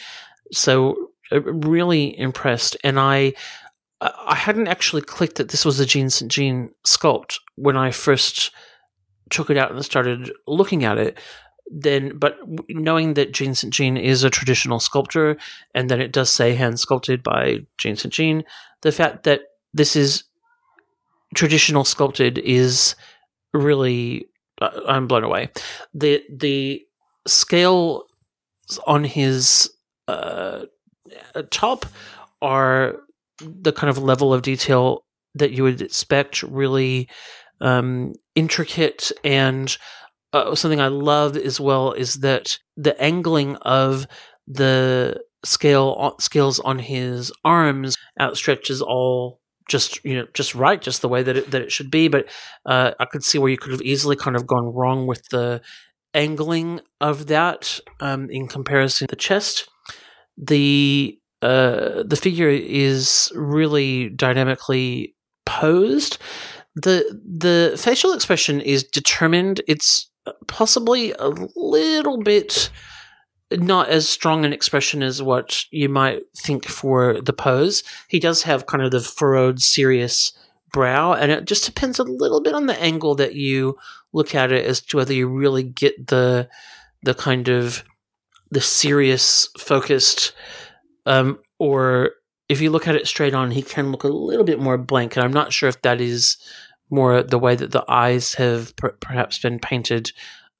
So uh, really impressed, and I I hadn't actually clicked that this was a Jean St. Jean sculpt when I first took it out and started looking at it. Then, but knowing that Jean St. Jean is a traditional sculptor and that it does say hand sculpted by Jean St. Jean, the fact that this is traditional sculpted is really uh, I'm blown away. The the scale on his uh, top are the kind of level of detail that you would expect, really um, intricate and uh, something I love as well is that the angling of the scale scales on his arms outstretches all just you know just right, just the way that it, that it should be. But uh, I could see where you could have easily kind of gone wrong with the angling of that um, in comparison to the chest. The uh, the figure is really dynamically posed. the The facial expression is determined. It's possibly a little bit not as strong an expression as what you might think for the pose. He does have kind of the furrowed, serious brow, and it just depends a little bit on the angle that you look at it as to whether you really get the the kind of the serious, focused, um, or if you look at it straight on, he can look a little bit more blank. And I'm not sure if that is more the way that the eyes have per- perhaps been painted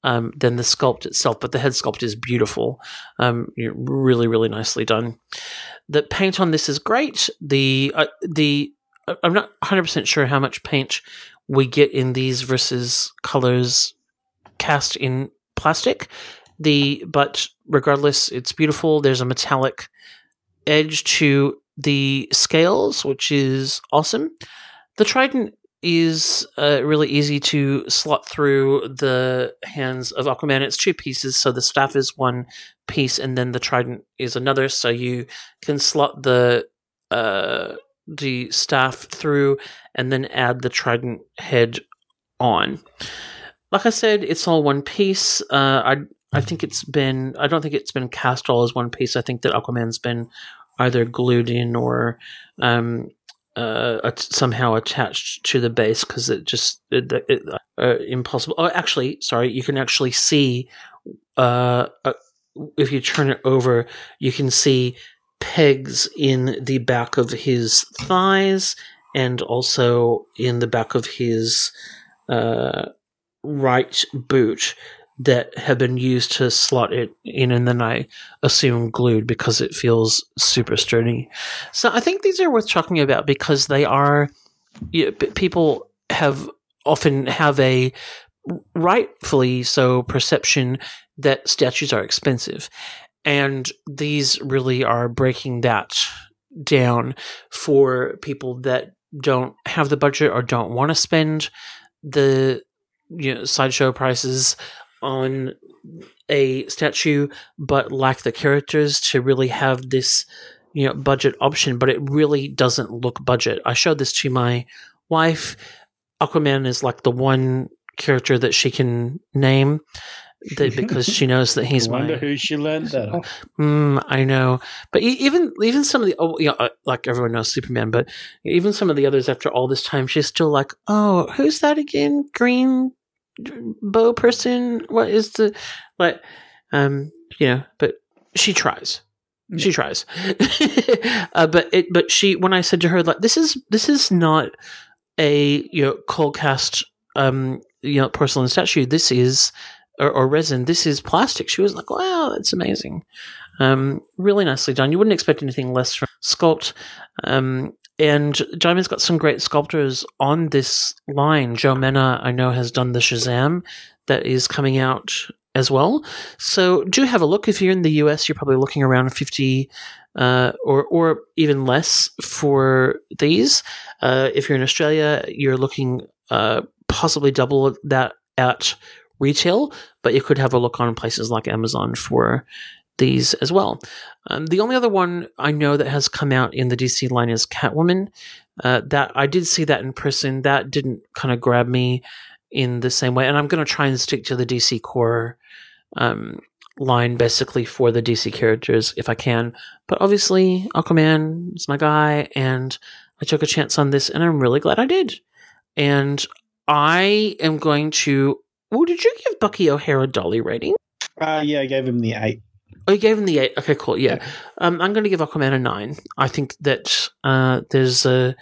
um, than the sculpt itself, but the head sculpt is beautiful. Um, really, really nicely done. The paint on this is great. The uh, the uh, I'm not 100 percent sure how much paint we get in these versus colors cast in plastic. The but regardless, it's beautiful. There's a metallic edge to the scales, which is awesome. The trident is uh, really easy to slot through the hands of Aquaman. It's two pieces, so the staff is one piece, and then the trident is another. So you can slot the uh, the staff through, and then add the trident head on. Like I said, it's all one piece. Uh, I I think it's been. I don't think it's been cast all as one piece. I think that Aquaman's been either glued in or um, uh, somehow attached to the base because it just it, it, uh, impossible. Oh, actually, sorry, you can actually see uh, uh, if you turn it over, you can see pegs in the back of his thighs and also in the back of his uh, right boot that have been used to slot it in and then I assume glued because it feels super sturdy. So I think these are worth talking about because they are you know, people have often have a rightfully so perception that statues are expensive and these really are breaking that down for people that don't have the budget or don't want to spend the you know sideshow prices on a statue but lack the characters to really have this you know budget option but it really doesn't look budget i showed this to my wife aquaman is like the one character that she can name that because she knows that he's I wonder my, who she learned that. Mm, I know, but even even some of the oh, you know, uh, like everyone knows Superman, but even some of the others after all this time, she's still like, oh, who's that again? Green bow person? What is the like? Um, you know, but she tries. She tries, uh, but it. But she, when I said to her, like, this is this is not a you know cold cast um you know porcelain statue. This is or, or, resin. This is plastic. She was like, wow, that's amazing. Um, really nicely done. You wouldn't expect anything less from Sculpt. Um, and Diamond's got some great sculptors on this line. Joe Menna, I know, has done the Shazam that is coming out as well. So do have a look. If you're in the US, you're probably looking around 50 uh, or, or even less for these. Uh, if you're in Australia, you're looking uh, possibly double that at retail, but you could have a look on places like Amazon for these as well. Um, the only other one I know that has come out in the DC line is Catwoman. Uh, that I did see that in person. That didn't kind of grab me in the same way, and I'm going to try and stick to the DC core um, line basically for the DC characters if I can. But obviously, Aquaman is my guy, and I took a chance on this, and I'm really glad I did. And I am going to. Oh, did you give Bucky O'Hare a dolly rating? Uh, yeah, I gave him the eight. Oh, you gave him the eight. Okay, cool. Yeah, um, I'm going to give Aquaman a nine. I think that uh, there's a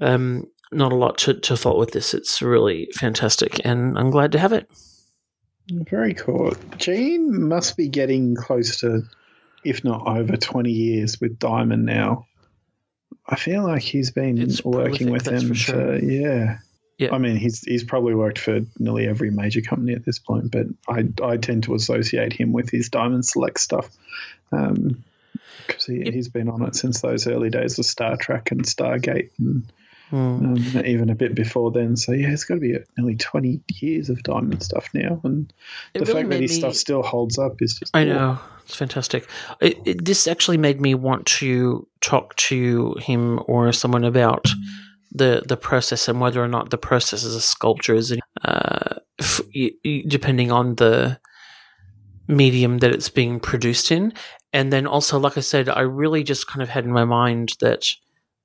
um, not a lot to, to fault with this. It's really fantastic, and I'm glad to have it. Very cool. Jean must be getting close to, if not over 20 years with Diamond now. I feel like he's been it's working with him for, sure. for yeah. Yeah. I mean, he's he's probably worked for nearly every major company at this point, but I I tend to associate him with his Diamond Select stuff. Um, because he, he's been on it since those early days of Star Trek and Stargate and mm. um, even a bit before then. So yeah, it's got to be nearly twenty years of Diamond stuff now, and it the really fact that his me... stuff still holds up is just. I cool. know it's fantastic. It, it, this actually made me want to talk to him or someone about the the process and whether or not the process is a sculpture is, uh, f- depending on the medium that it's being produced in. And then also, like I said, I really just kind of had in my mind that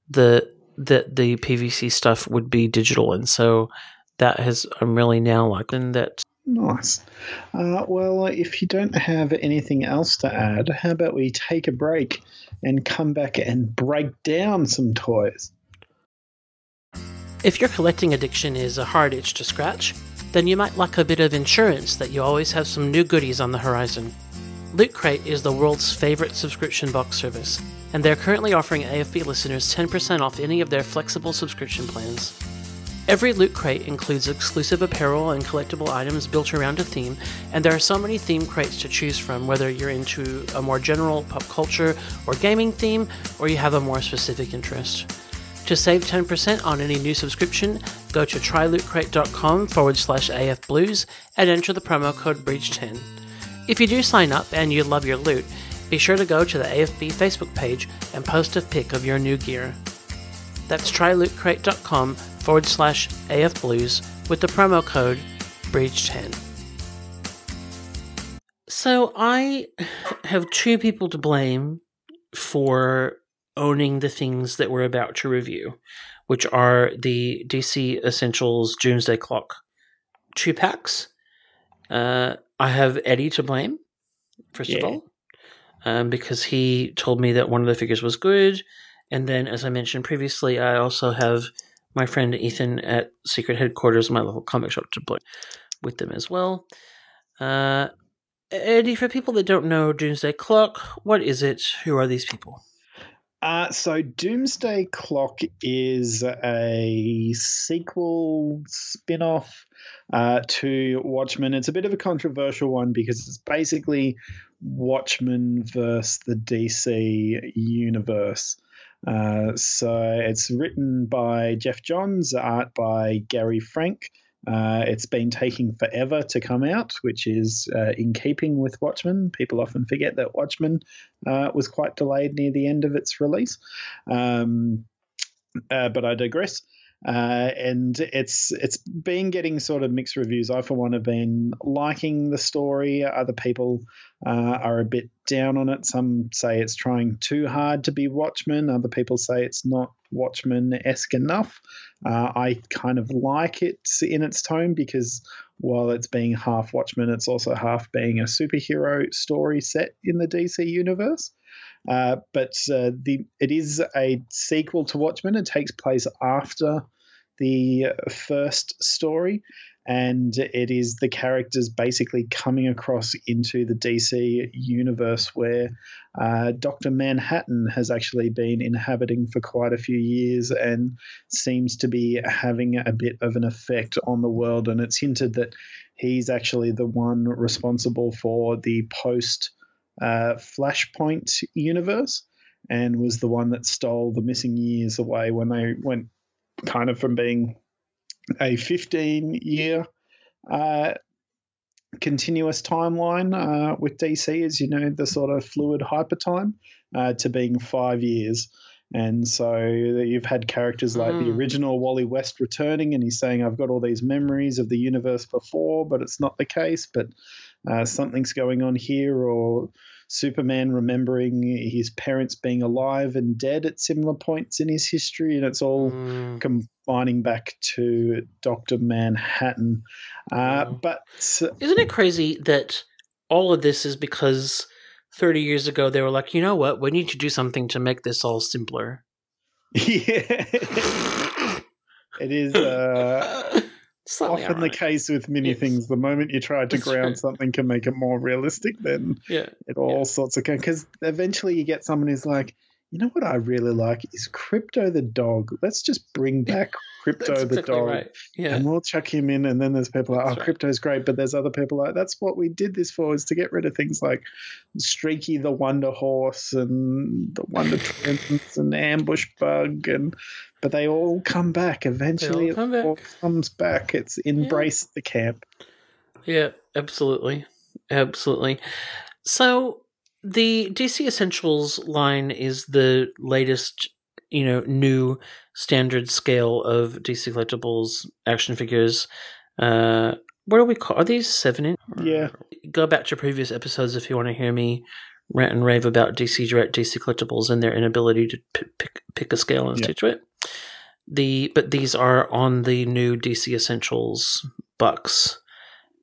the that the PVC stuff would be digital, and so that has I'm really now liking that. Nice. Uh, well, if you don't have anything else to add, how about we take a break and come back and break down some toys? If your collecting addiction is a hard itch to scratch, then you might like a bit of insurance that you always have some new goodies on the horizon. Loot Crate is the world's favorite subscription box service, and they're currently offering AFB listeners 10% off any of their flexible subscription plans. Every Loot Crate includes exclusive apparel and collectible items built around a theme, and there are so many theme crates to choose from whether you're into a more general pop culture or gaming theme, or you have a more specific interest. To save 10% on any new subscription, go to trylootcrate.com forward slash afblues and enter the promo code BREACH10. If you do sign up and you love your loot, be sure to go to the AFB Facebook page and post a pic of your new gear. That's trylootcrate.com forward slash afblues with the promo code BREACH10. So I have two people to blame for owning the things that we're about to review, which are the DC Essentials Doomsday Clock two packs. Uh, I have Eddie to blame, first yeah. of all, um, because he told me that one of the figures was good. And then, as I mentioned previously, I also have my friend Ethan at Secret Headquarters, my local comic shop, to play with them as well. Uh, Eddie, for people that don't know Doomsday Clock, what is it? Who are these people? Uh, so Doomsday Clock is a sequel spin-off uh, to Watchmen. It's a bit of a controversial one because it's basically Watchmen versus the DC universe. Uh, so it's written by Geoff Johns, art by Gary Frank. Uh, it's been taking forever to come out, which is uh, in keeping with Watchmen. People often forget that Watchmen uh, was quite delayed near the end of its release. Um, uh, but I digress. Uh, and it's it's been getting sort of mixed reviews. I, for one, have been liking the story. Other people uh, are a bit down on it. Some say it's trying too hard to be Watchmen. Other people say it's not Watchmen esque enough. Uh, I kind of like it in its tone because while it's being half Watchmen, it's also half being a superhero story set in the DC universe. Uh, but uh, the it is a sequel to Watchmen. It takes place after the first story, and it is the characters basically coming across into the DC universe where uh, Dr. Manhattan has actually been inhabiting for quite a few years and seems to be having a bit of an effect on the world. And it's hinted that he's actually the one responsible for the post uh, Flashpoint universe and was the one that stole the missing years away when they went kind of from being a 15 year uh, continuous timeline uh, with DC, as you know, the sort of fluid hyper time, uh, to being five years. And so you've had characters like mm. the original Wally West returning, and he's saying, I've got all these memories of the universe before, but it's not the case. But uh, something's going on here, or Superman remembering his parents being alive and dead at similar points in his history, and it's all mm. combining back to Doctor Manhattan. Uh, But isn't it crazy that all of this is because 30 years ago they were like, you know what, we need to do something to make this all simpler. Yeah. it is. Uh, Slightly often ironic. the case with many yes. things. The moment you try to That's ground true. something can make it more realistic, then yeah. it all yeah. sorts of because eventually you get someone who's like, you know what I really like is Krypto the dog. Let's just bring back Krypto the exactly dog, right. yeah. and we'll chuck him in. And then there's people like, that's "Oh, right. Krypto's great," but there's other people like, "That's what we did this for, is to get rid of things like Streaky the Wonder Horse and the Wonder Twins and Ambush Bug, and but they all come back eventually. All come it all comes back. It's embrace yeah. the camp. Yeah, absolutely, absolutely. So the DC Essentials line is the latest, you know, new standard scale of DC collectibles action figures. Uh, what do we call? Are these seven inch? Yeah. Go back to previous episodes if you want to hear me rant and rave about DC Direct, DC collectibles, and their inability to p- pick pick a scale and yeah. stick to it. The but these are on the new DC Essentials box,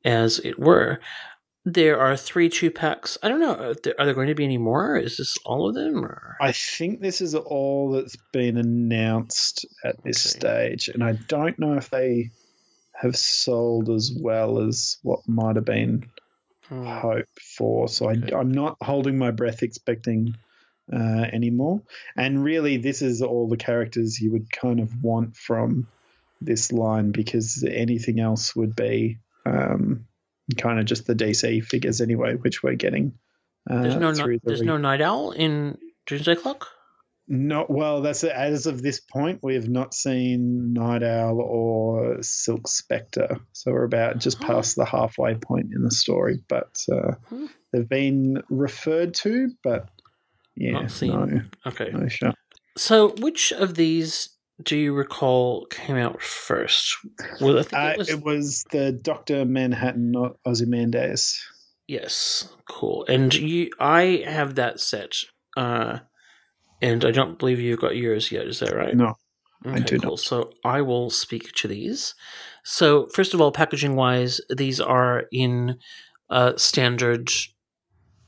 as it were. There are three two packs. I don't know. Are there, are there, going to be any more? Is this all of them? Or? I think this is all that's been announced at this okay. stage, and I don't know if they have sold as well as what might have been hmm. hoped for. So okay. I, am not holding my breath expecting uh, anymore. And really, this is all the characters you would kind of want from this line because anything else would be. Um, kind of just the DC figures anyway, which we're getting. Uh, there's no the there's no Night Owl in Doomsday Clock. Not well. That's as of this point, we have not seen Night Owl or Silk Spectre. So we're about just past the halfway point in the story. But uh, hmm. they've been referred to, but yeah, no, okay, no shot. So, which of these do you recall came out first? Well, I think uh, it, was... it, was... the Doctor Manhattan Ozymandias. Yes, cool. And you, I have that set, uh, and I don't believe you've got yours yet. Is that right? No, okay, I do cool. Not. So I will speak to these. So first of all, packaging wise, these are in uh, standard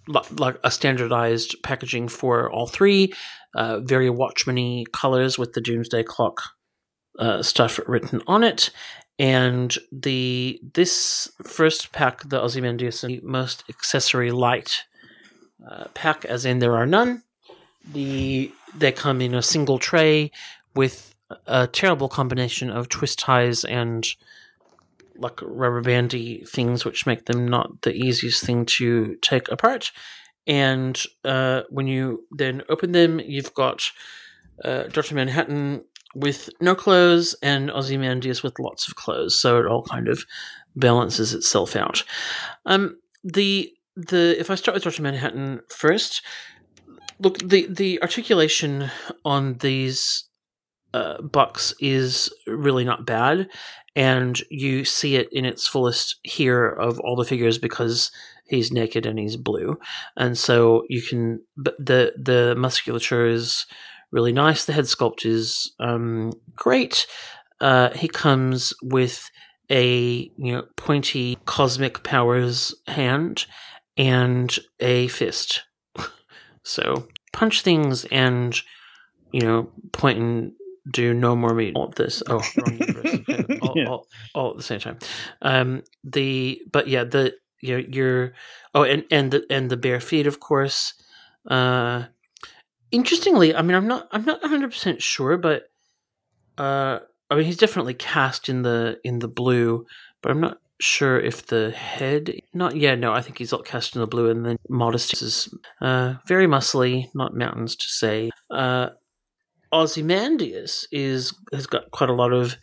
like a standardized packaging for all three, uh, very Watchmeny colors with the Doomsday Clock uh, stuff written on it. And the this first pack, the Ozymandias, the most accessory light uh, pack, as in there are none. The they come in a single tray with a terrible combination of twist ties and like rubber bandy things, which make them not the easiest thing to take apart. And uh, when you then open them, you've got uh, Doctor Manhattan with no clothes and Ozymandias with lots of clothes, so it all kind of balances itself out. Um, the the if I start with Doctor Manhattan first, look the the articulation on these uh, bucks is really not bad, and you see it in its fullest here of all the figures because he's naked and he's blue, and so you can. But the the musculature is really nice. The head sculpt is um, great. Uh, he comes with a you know pointy cosmic powers hand and a fist. so punch things and you know point and do no more meat. All this. Oh, wrong universe. all, yeah. all, all, at the same time. Um, the but yeah, the your your oh, and and the and the bare feet, of course. Uh, interestingly, I mean, I'm not I'm not 100 percent sure, but uh, I mean, he's definitely cast in the in the blue, but I'm not sure if the head not yeah no i think he's all cast in the blue and then modest is uh very muscly not mountains to say uh Ozymandias is has got quite a lot of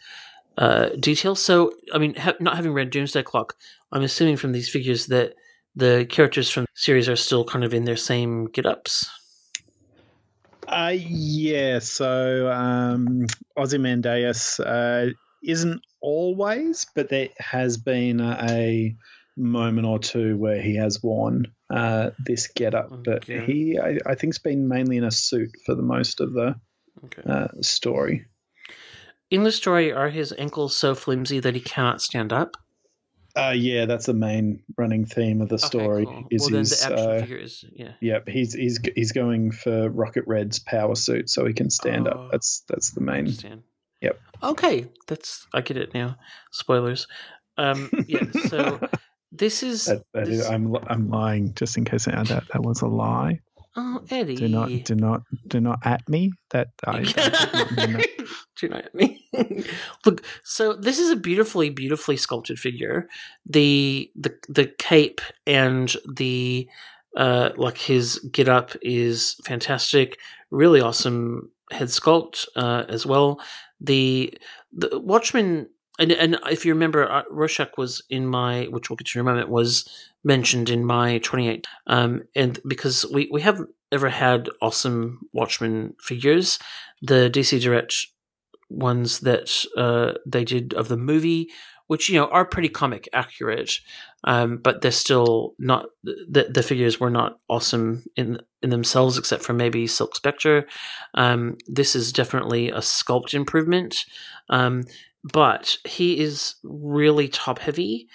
uh, detail. So, I mean, ha- not having read Doomsday Clock, I'm assuming from these figures that the characters from the series are still kind of in their same get ups. Uh, yeah, so um, Ozymandias uh, isn't always, but there has been a moment or two where he has worn uh, this get up. But yeah. he, I, I think, has been mainly in a suit for the most of the okay. uh, story. In the story, are his ankles so flimsy that he cannot stand up? Uh, yeah, that's the main running theme of the story. Okay, cool. Is well, his, the uh, is, yeah. Yep, he's he's he's going for Rocket Red's power suit so he can stand oh, up. That's that's the main. Understand. Yep. Okay, that's I get it now. Spoilers. Um, yeah. So this is. That, that this, is I'm I'm lying just in case I add that that was a lie. Oh, Eddie. Do not, do not, do not at me. That I, I do not at me. Look, so this is a beautifully, beautifully sculpted figure. The the the cape and the uh, like his get up is fantastic. Really awesome head sculpt uh, as well. The the Watchmen and and if you remember, uh, Rorschach was in my, which we'll get to in a moment, was mentioned in my 28. Um, and because we, we haven't ever had awesome Watchmen figures, the DC Direct ones that uh, they did of the movie, which you know are pretty comic accurate, um, but they're still not the the figures were not awesome in in themselves, except for maybe Silk Spectre. Um, this is definitely a sculpt improvement. Um, but he is really top heavy.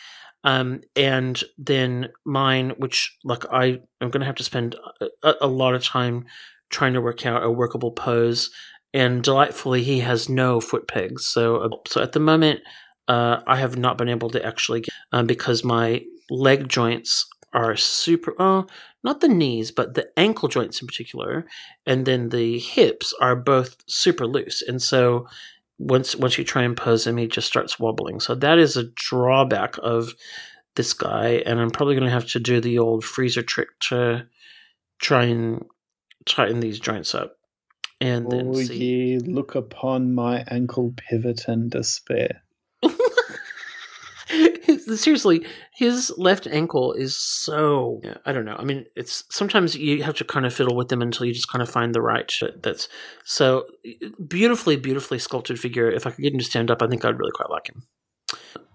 Um, and then mine, which like I am going to have to spend a, a, lot of time trying to work out a workable pose. And delightfully, he has no foot pegs. So, uh, so at the moment, uh, I have not been able to actually get um, because my leg joints are super. Oh, not the knees, but the ankle joints in particular, and then the hips are both super loose. And so once once you try and pose him, he just starts wobbling. So that is a drawback of this guy, and I'm probably going to have to do the old freezer trick to try and tighten these joints up. And then oh, see. ye look upon my ankle pivot and despair. Seriously, his left ankle is so I don't know. I mean, it's sometimes you have to kind of fiddle with them until you just kind of find the right that's so beautifully, beautifully sculpted figure. If I could get him to stand up, I think I'd really quite like him.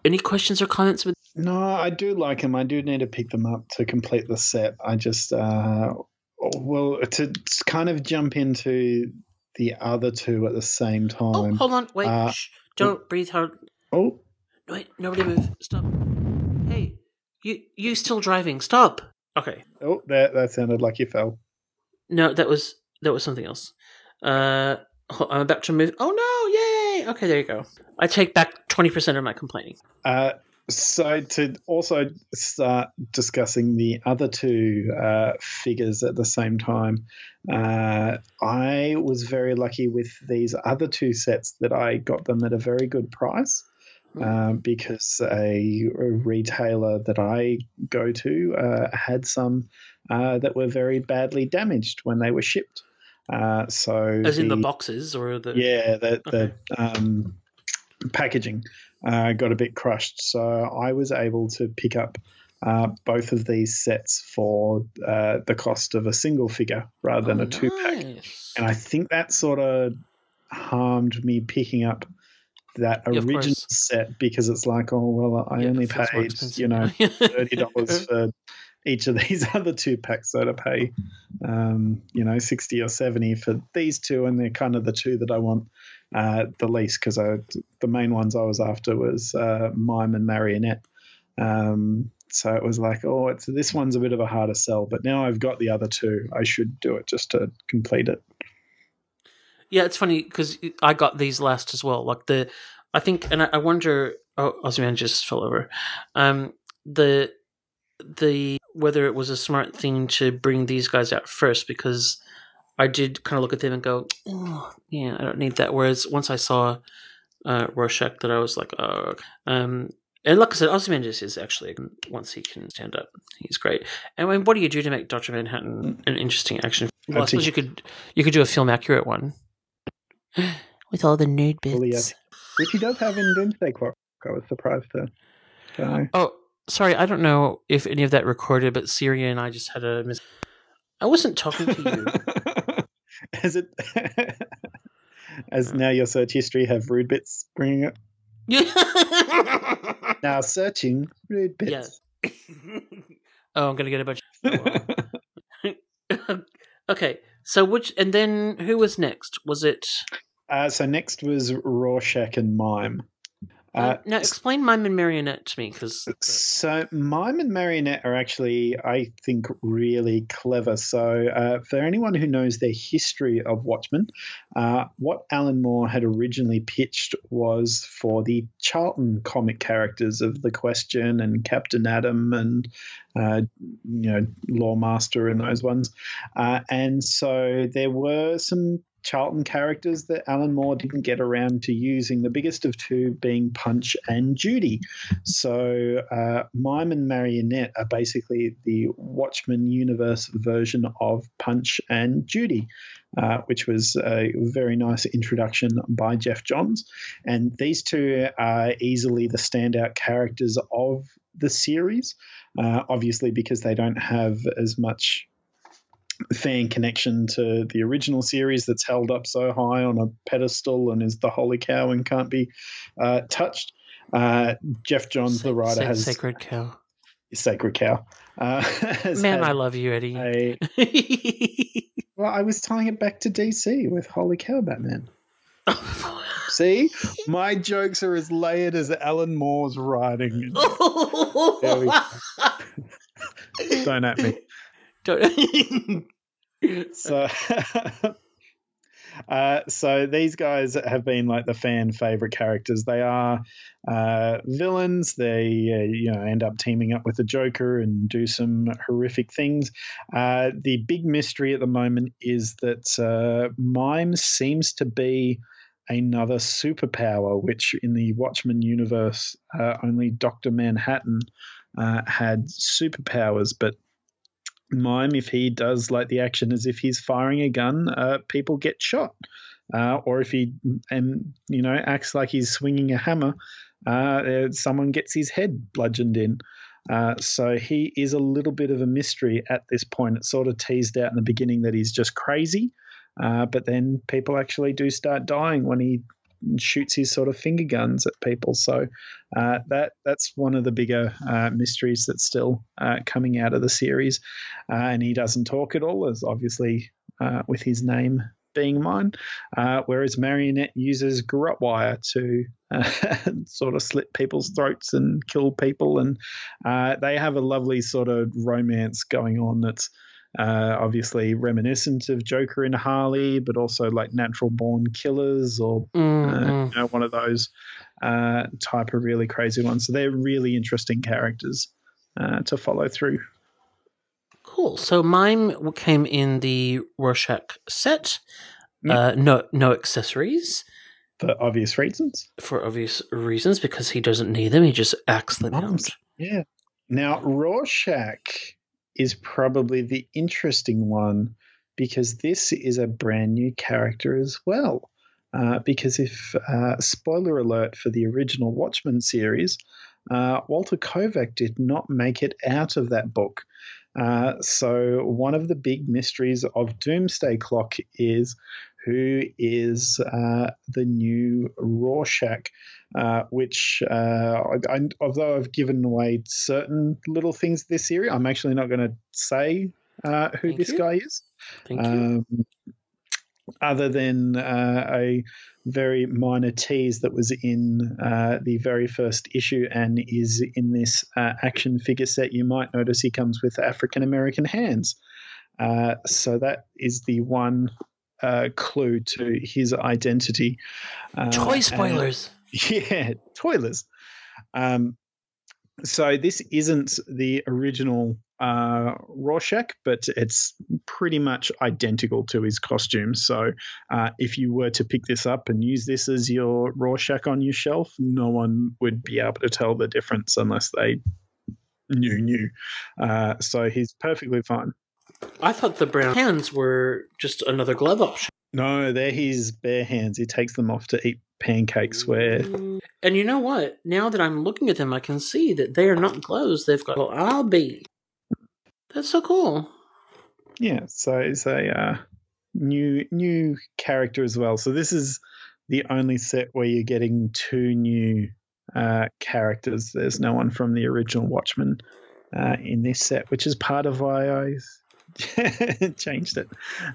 Any questions or comments with? No, I do like him. I do need to pick them up to complete the set. I just uh, well to kind of jump into the other two at the same oh, time. Oh, hold on, wait, uh, Shh, don't breathe hard. Oh, Wait, nobody move. Stop. Hey, you you still driving? Stop. Okay. Oh, that that sounded like you fell. No, that was that was something else. Uh, I'm about to move. Oh no! Yay! Okay, there you go. I take back twenty percent of my complaining. Uh, so to also start discussing the other two uh, figures at the same time, uh, I was very lucky with these other two sets that I got them at a very good price. Uh, because a, a, retailer that I go to uh, had some uh, that were very badly damaged when they were shipped. Uh, so as the, in the boxes or the yeah the, okay. the um, packaging uh, got a bit crushed. So I was able to pick up both of these sets for the cost of a single figure rather than oh, a two pack, nice. and I think that sort of harmed me picking up that original set because it's like, oh well, I yeah, only paid you know thirty dollars for each of these other two packs, so to pay um, you know sixty or seventy for these two, and they're kind of the two that I want uh, the least because the main ones I was after was uh, mime and marionette. Um, so it was like, oh, it's this one's a bit of a harder sell, but now I've got the other two. I should do it just to complete it. Yeah, it's funny because I got these last as well. Like the, I think, and I, I wonder. Oh, Ozman just fell over. Um, the the whether it was a smart thing to bring these guys out first because I did kind of look at them and go, oh, yeah, I don't need that. Whereas once I saw uh, Rorschach, that I was like, oh, um, and like I said, Ozymandias is actually once he can stand up, he's great. And I mean, what do you do to make Doctor Manhattan an interesting action? Well, I suppose you could you could do a film accurate one. with all the nude bits. Which he does have in Doomsday Clock. I was surprised to. to oh, sorry. I don't know if any of that recorded, but Syria and I just had a mis. I wasn't talking to you. As it, as now your search history have rude bits bringing it. now searching rude bits. Yeah. oh, I'm gonna get a bunch. Of... okay, so which and then who was next? Was it? Uh, so next was Rorschach and Mime. Uh, now, explain Mime and Marionette to me, because so Mime and Marionette are actually, I think, really clever. So, uh, for anyone who knows their history of Watchmen, uh, what Alan Moore had originally pitched was for the Charlton comic characters of the Question and Captain Atom and uh, you know Judomaster and those ones, uh, and so there were some Charlton characters that Alan Moore didn't get around to using, the biggest of two being Punch and Judy. So, uh, Mime and Marionette are basically the Watchmen universe version of Punch and Judy. Uh, which was a very nice introduction by Geoff Johns. And these two are easily the standout characters of the series, uh, obviously, because they don't have as much fan connection to the original series that's held up so high on a pedestal and is the holy cow and can't be uh, touched. Uh, Geoff Johns, the writer, has sacred cow. Sacred cow. Uh, Man, I love you, Eddie. A, well, I was tying it back to DC with Holy Cow Batman. See, my jokes are as layered as Alan Moore's writing. Don't at me. Don't. so, uh, so these guys have been like the fan favorite characters. They are uh, villains. They uh, you know end up teaming up with the Joker and do some horrific things. Uh, the big mystery at the moment is that uh, Mime seems to be another superpower, which in the Watchmen universe uh, only Doctor Manhattan had superpowers, but Mime, if he does like the action as if he's firing a gun, uh, people get shot. Uh, or if he and you know acts like he's swinging a hammer, uh, someone gets his head bludgeoned in. Uh, so he is a little bit of a mystery at this point. It's sort of teased out in the beginning that he's just crazy, uh, but then people actually do start dying when he shoots his sort of finger guns at people. So uh, that that's one of the bigger uh, mysteries that's still uh, coming out of the series. Uh, and he doesn't talk at all, as obviously uh, with his name being Mime. Uh, whereas Marionette uses garrote wire to sort of slit people's throats and kill people, and they have a lovely sort of romance going on that's uh, obviously reminiscent of Joker and Harley, but also like natural born killers or mm-hmm. uh, you know, one of those uh, type of really crazy ones. So they're really interesting characters uh, to follow through. Cool. So Mime came in the Rorschach set. Mm. no, no accessories. For obvious reasons. For obvious reasons, because he doesn't need them. He just acts them out. Yeah. Now Rorschach is probably the interesting one because this is a brand new character as well. Uh, because if, uh, spoiler alert for the original Watchmen series, uh, Walter Kovac did not make it out of that book. Uh, so, one of the big mysteries of Doomsday Clock is who is uh, the new Rorschach, uh, which, uh, I, although I've given away certain little things this series, I'm actually not going to say uh, who Thank this you. guy is. Thank um, you. Other than uh, a very minor tease that was in uh, the very first issue and is in this action figure set, you might notice he comes with African American hands. so that is the one uh, clue to his identity. Uh, Toy spoilers. Yeah, toilers. Um, so this isn't the original uh, Rorschach, but it's pretty much identical to his costume. So uh, if you were to pick this up and use this as your Rorschach on your shelf, no one would be able to tell the difference unless they knew knew. Uh, so he's perfectly fine. I thought the brown hands were just another glove option. No, they're his bare hands. He takes them off to eat pancakes where And you know what? Now that I'm looking at them I can see that they are not closed. they've got well, I'll be. That's so cool. Yeah, so it's a uh, new new character as well. So this is the only set where you're getting two new uh, characters. There's no one from the original Watchmen uh, in this set, which is part of why I changed it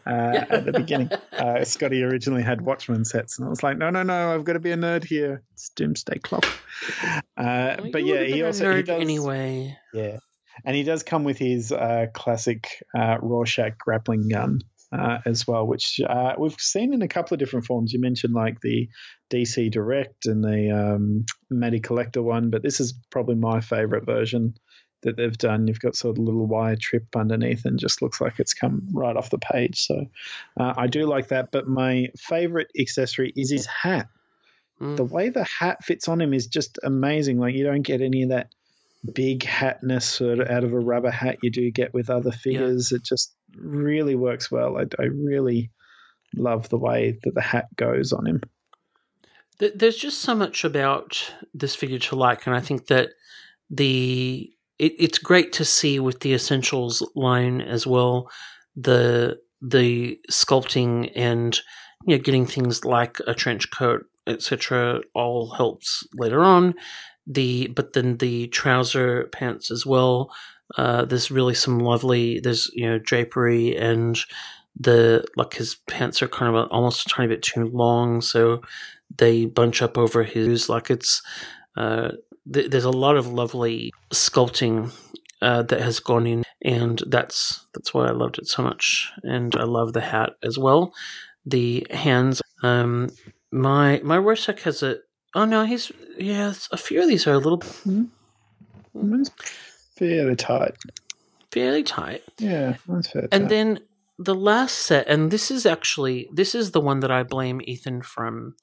uh, at the beginning. Uh, Scotty originally had Watchmen sets, and I was like, no, no, no, I've got to be a nerd here. It's Doomsday Clock. Uh, well, but yeah, he also he does, anyway. Yeah, and he does come with his uh, classic uh, Rorschach grappling gun. Uh, as well, which uh, we've seen in a couple of different forms. You mentioned like the DC Direct and the um, Matty Collector one, but this is probably my favorite version that they've done. You've got sort of a little wire trip underneath and just looks like it's come right off the page. So uh, I do like that. But my favorite accessory is his hat. Mm. The way the hat fits on him is just amazing. Like you don't get any of that big hatness sort of out of a rubber hat you do get with other figures. Yeah. It just really works well. I, I really love the way that the hat goes on him. There's just so much about this figure to like, and I think that the it, it's great to see with the essentials line as well the the sculpting and you know getting things like a trench coat etc all helps later on. The but then the trouser pants as well. Uh, there's really some lovely there's you know drapery and the like his pants are kind of almost a tiny bit too long so they bunch up over his like it's uh, th- there's a lot of lovely sculpting uh, that has gone in, and that's that's why I loved it so much. And I love the hat as well. The hands. Um, my my Rorschach has a. Oh no, he's yeah. A few of these are a little. Mm-hmm. Fairly tight. Fairly tight. Yeah, that's fair. And tight. then the last set, and this is actually this is the one that I blame Ethan from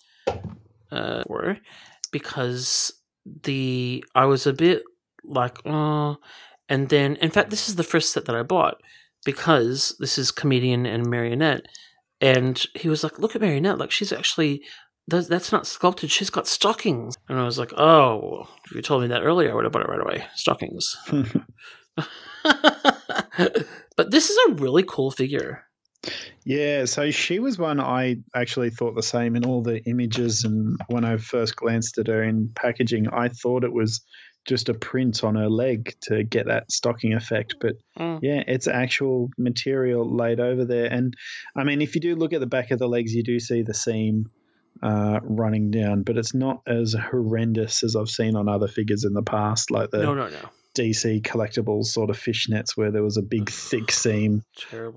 uh, for because the I was a bit like, oh, and then in fact, this is the first set that I bought because this is comedian and marionette, and he was like, look at marionette, like she's actually that's not sculpted. She's got stockings, and I was like, oh, if you told me that earlier, I would have bought it right away. Stockings. but this is a really cool figure. Yeah, so she was one I actually thought the same in all the images. And when I first glanced at her in packaging, I thought it was just a print on her leg to get that stocking effect. But mm. yeah, it's actual material laid over there. And I mean, if you do look at the back of the legs, you do see the seam uh, running down, but it's not as horrendous as I've seen on other figures in the past, like the no, no, no. DC collectibles sort of fishnets where there was a big thick seam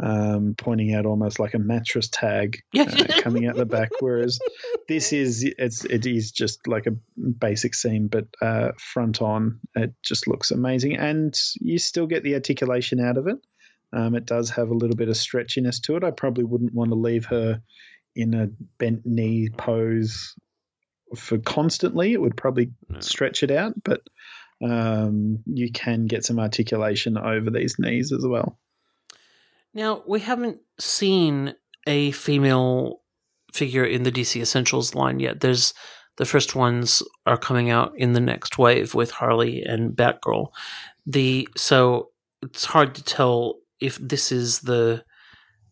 um, pointing out almost like a mattress tag uh, coming out the back. Whereas this is it's it is just like a basic seam, but uh, front on it just looks amazing, and you still get the articulation out of it. Um, it does have a little bit of stretchiness to it. I probably wouldn't want to leave her in a bent knee pose for constantly. It would probably no. stretch it out, but um, you can get some articulation over these knees as well. Now, we haven't seen a female figure in the DC Essentials line yet. There's the first ones are coming out in the next wave with Harley and Batgirl. The so it's hard to tell if this is the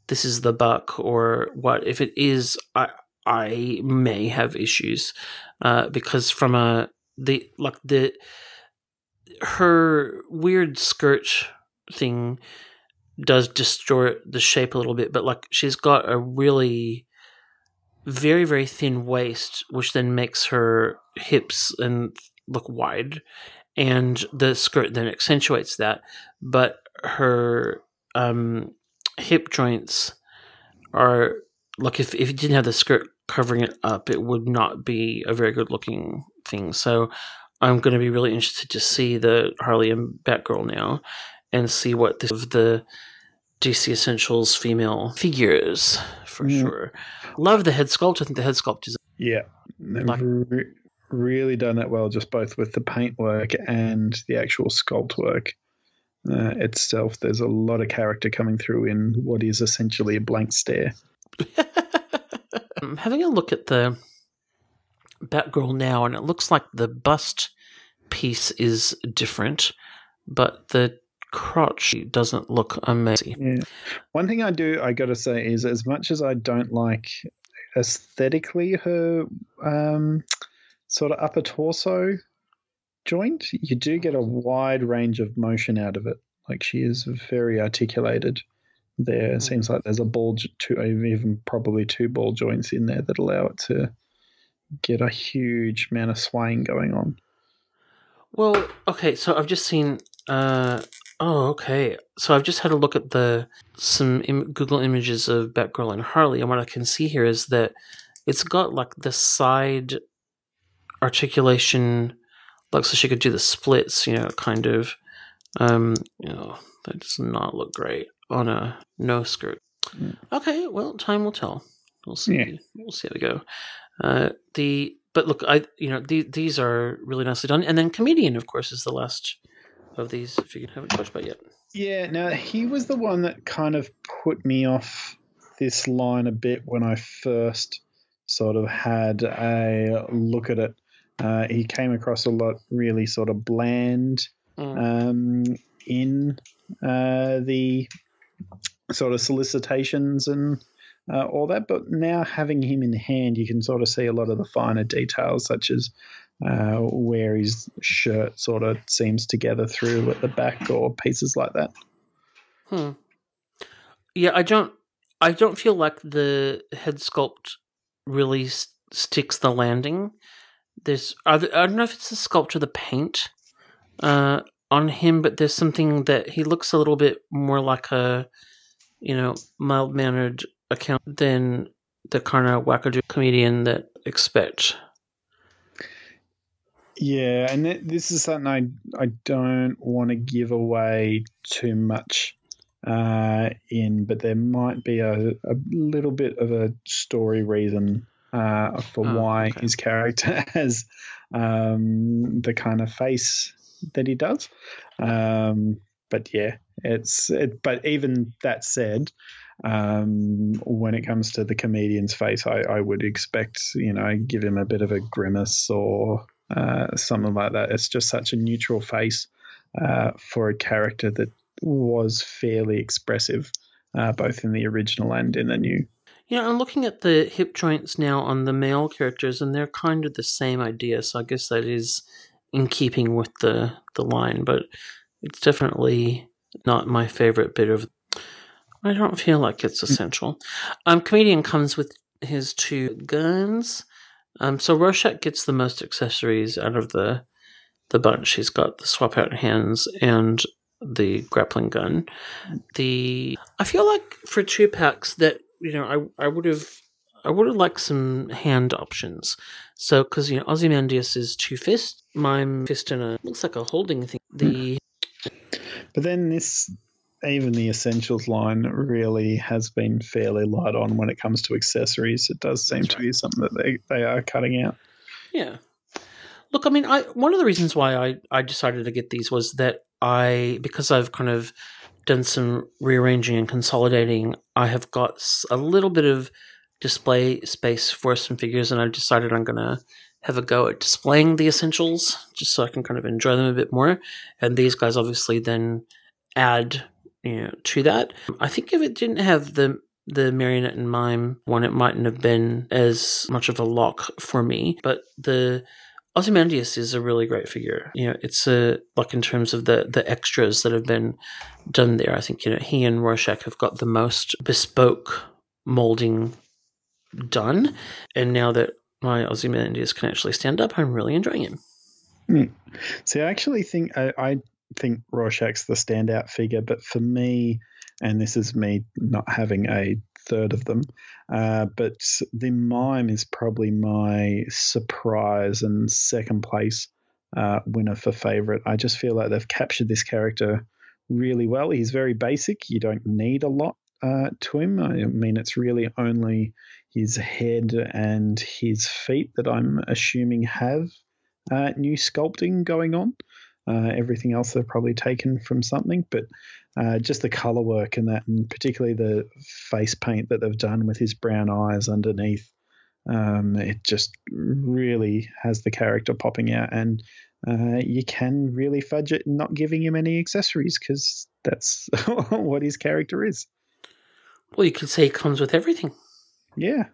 this is the buck or what. If it is, I I may have issues uh, because from a the like the her weird skirt thing does distort the shape a little bit, but like she's got a really very very thin waist, which then makes her hips and look wide, and the skirt then accentuates that. But her um, hip joints are like if if you didn't have the skirt covering it up, it would not be a very good looking thing. So I'm going to be really interested to see the Harley and Batgirl now and see what this of the DC Essentials female figures for mm. sure. Love the head sculpt. I think the head sculpt is yeah, like, re- really done that well. Just both with the paint work and the actual sculpt work uh, itself. There's a lot of character coming through in what is essentially a blank stare. Having a look at the Batgirl now, and it looks like the bust piece is different, but the crotch doesn't look amazing. Yeah. One thing I do, I got to say, is as much as I don't like aesthetically her um, sort of upper torso joint, you do get a wide range of motion out of it. Like she is very articulated there. It seems like there's a ball, two, even probably two ball joints in there that allow it to get a huge amount of swaying going on. Well, okay, so I've just seen. Uh, oh, okay. So I've just had a look at the some Im- Google images of Batgirl and Harley, and what I can see here is that it's got like the side articulation, like so she could do the splits, you know, kind of. Um, you know, that does not look great on a no skirt. Mm. Okay, well, time will tell. We'll see. Yeah. We'll see how we go. Uh, the but look, I you know the, these are really nicely done, and then comedian, of course, is the last of these. If you haven't talked about yet. Yeah, now he was the one that kind of put me off this line a bit when I first sort of had a look at it. Uh, he came across a lot really sort of bland mm. um, in uh, the sort of solicitations and uh, all that. But now having him in hand, you can sort of see a lot of the finer details, such as uh, where his shirt sort of seems together through at the back or pieces like that. Hmm. Yeah, I don't. I don't feel like the head sculpt really st- sticks the landing. There's I don't know if it's the sculpt or the paint uh, on him, but there's something that he looks a little bit more like a you know mild mannered account than the kind of wackadoo comedian that expect. Yeah, and this is something I I don't want to give away too much uh, in, but there might be a, a little bit of a story reason uh, for oh, why okay. his character has um, the kind of face that he does. Um, but yeah, it's it, but even that said, um, when it comes to the comedian's face, I, I, would expect, you know, give him a bit of a grimace or uh, something like that. It's just such a neutral face uh, for a character that was fairly expressive, uh, both in the original and in the new. Yeah, I'm looking at the hip joints now on the male characters, and they're kind of the same idea. So I guess that is in keeping with the the line, but it's definitely not my favorite bit of I don't feel like it's mm. essential. Um, comedian comes with his two guns. Um, so Rorschach gets the most accessories out of the the bunch. He's got the swap out hands and the grappling gun. The I feel like for two packs that you know I I would have I would have liked some hand options. So because you know Ozymandias is two fists, mime fist and a looks like a holding thing. The but then this even the essentials line really has been fairly light on when it comes to accessories. It does seem That's to right. be something that they, they are cutting out. Yeah. Look, I mean, I one of the reasons why I, I decided to get these was that I because I've kind of done some rearranging and consolidating. I have got a little bit of display space for some figures, and I've decided I'm gonna have a go at displaying the essentials just so I can kind of enjoy them a bit more. And these guys obviously then add you know, to that. I think if it didn't have the the marionette and mime one, it mightn't have been as much of a lock for me. But the Ozymandias is a really great figure. You know, it's a like in terms of the the extras that have been done there. I think you know he and Rorschach have got the most bespoke molding done, and now that my Ozymandias can actually stand up, I'm really enjoying him. Mm. See, I actually think I, I think Rorschach's the standout figure, but for me, and this is me not having a third of them, uh, but the mime is probably my surprise and second place uh, winner for favorite. I just feel like they've captured this character really well. He's very basic. You don't need a lot uh, to him. I mean, it's really only his head and his feet that I'm assuming have uh, new sculpting going on. Uh, everything else they've probably taken from something, but uh, just the color work and that, and particularly the face paint that they've done with his brown eyes underneath, um, it just really has the character popping out. And uh, you can really fudge it not giving him any accessories because that's what his character is. Well, you could say he comes with everything. Yeah.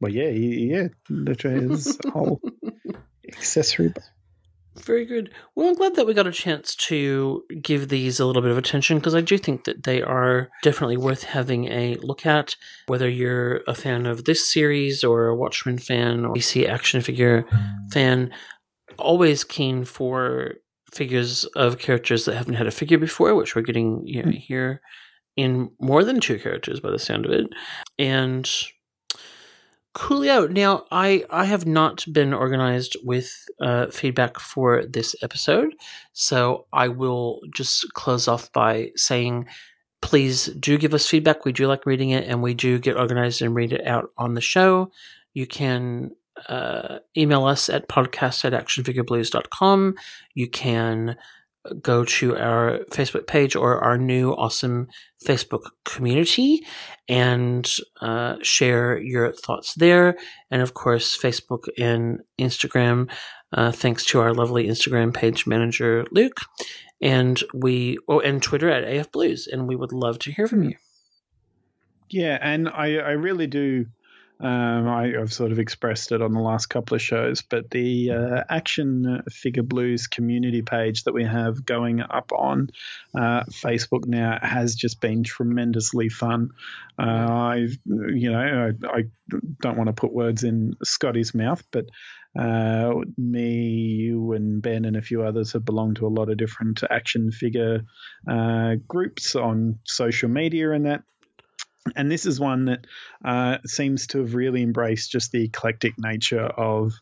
Well, yeah, yeah, literally his whole accessory Very good. Well, I'm glad that we got a chance to give these a little bit of attention because I do think that they are definitely worth having a look at. Whether you're a fan of this series or a Watchmen fan or a DC action figure fan, always keen for figures of characters that haven't had a figure before, which we're getting you know, hmm. here in more than two characters by the sound of it. And Coolio. Now, I I have not been organized with uh, feedback for this episode, so I will just close off by saying, please do give us feedback. We do like reading it, and we do get organized and read it out on the show. You can uh, email us at podcast at actionfigureblues.com. You can go to our Facebook page or our new awesome Facebook community and uh, share your thoughts there. And of course, Facebook and Instagram, uh, thanks to our lovely Instagram page manager, Luke. And we, oh, and Twitter at AF Blues. And we would love to hear from you. Yeah, and I, I really do um, I, have sort of expressed it on the last couple of shows, but the uh, Action Figure Blues community page that we have going up on uh, Facebook now has just been tremendously fun. Uh, I, you know, I, I don't want to put words in Scotty's mouth, but uh, me, you, and Ben, and a few others have belonged to a lot of different action figure uh, groups on social media and that and this is one that uh, seems to have really embraced just the eclectic nature of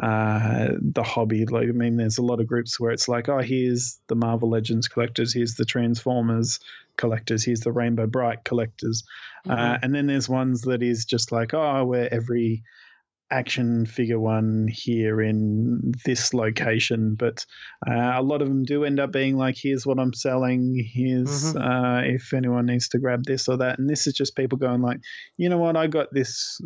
uh, the hobby. Like, I mean, there's a lot of groups where it's like, oh, here's the Marvel Legends collectors, here's the Transformers collectors, here's the Rainbow Brite collectors, uh, mm-hmm. uh, and then there's ones that is just like, oh, where every action figure one here in this location, but uh, a lot of them do end up being like, here's what I'm selling, here's mm-hmm. uh, if anyone needs to grab this or that. And this is just people going like, you know what, I got this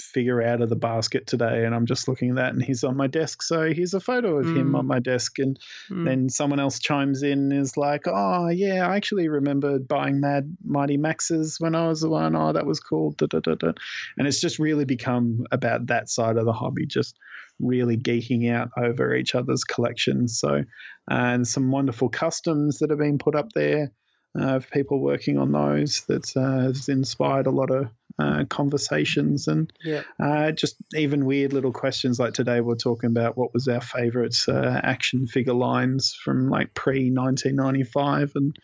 figure out of the basket today and I'm just looking at that and he's on my desk. So here's a photo of mm. him on my desk. And mm. then someone else chimes in is like, oh, yeah, I actually remember buying Mad Mighty Maxes when I was the one. Oh, that was cool. Da, da, da, and it's just really become about that side of the hobby, just really geeking out over each other's collections. So, and some wonderful customs that have been put up there uh, of people working on those that uh, has inspired a lot of uh, conversations and yeah. uh, just even weird little questions like today we're talking about what was our favorite uh, action figure lines from like pre 1995 and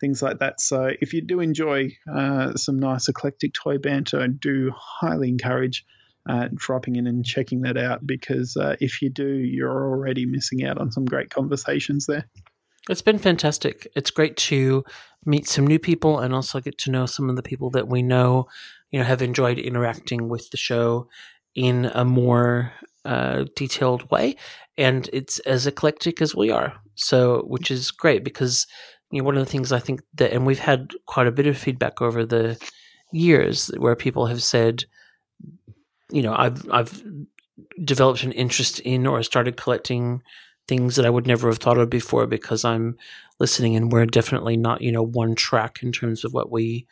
things like that. So if you do enjoy uh, some nice eclectic toy banter, I do highly encourage. Uh, dropping in and checking that out because uh, if you do, you're already missing out on some great conversations there. It's been fantastic. It's great to meet some new people and also get to know some of the people that we know, you know, have enjoyed interacting with the show in a more uh, detailed way. And it's as eclectic as we are. So, which is great because, you know, one of the things I think that, and we've had quite a bit of feedback over the years where people have said, you know, I've, I've developed an interest in or started collecting things that I would never have thought of before because I'm listening and we're definitely not, you know, one track in terms of what we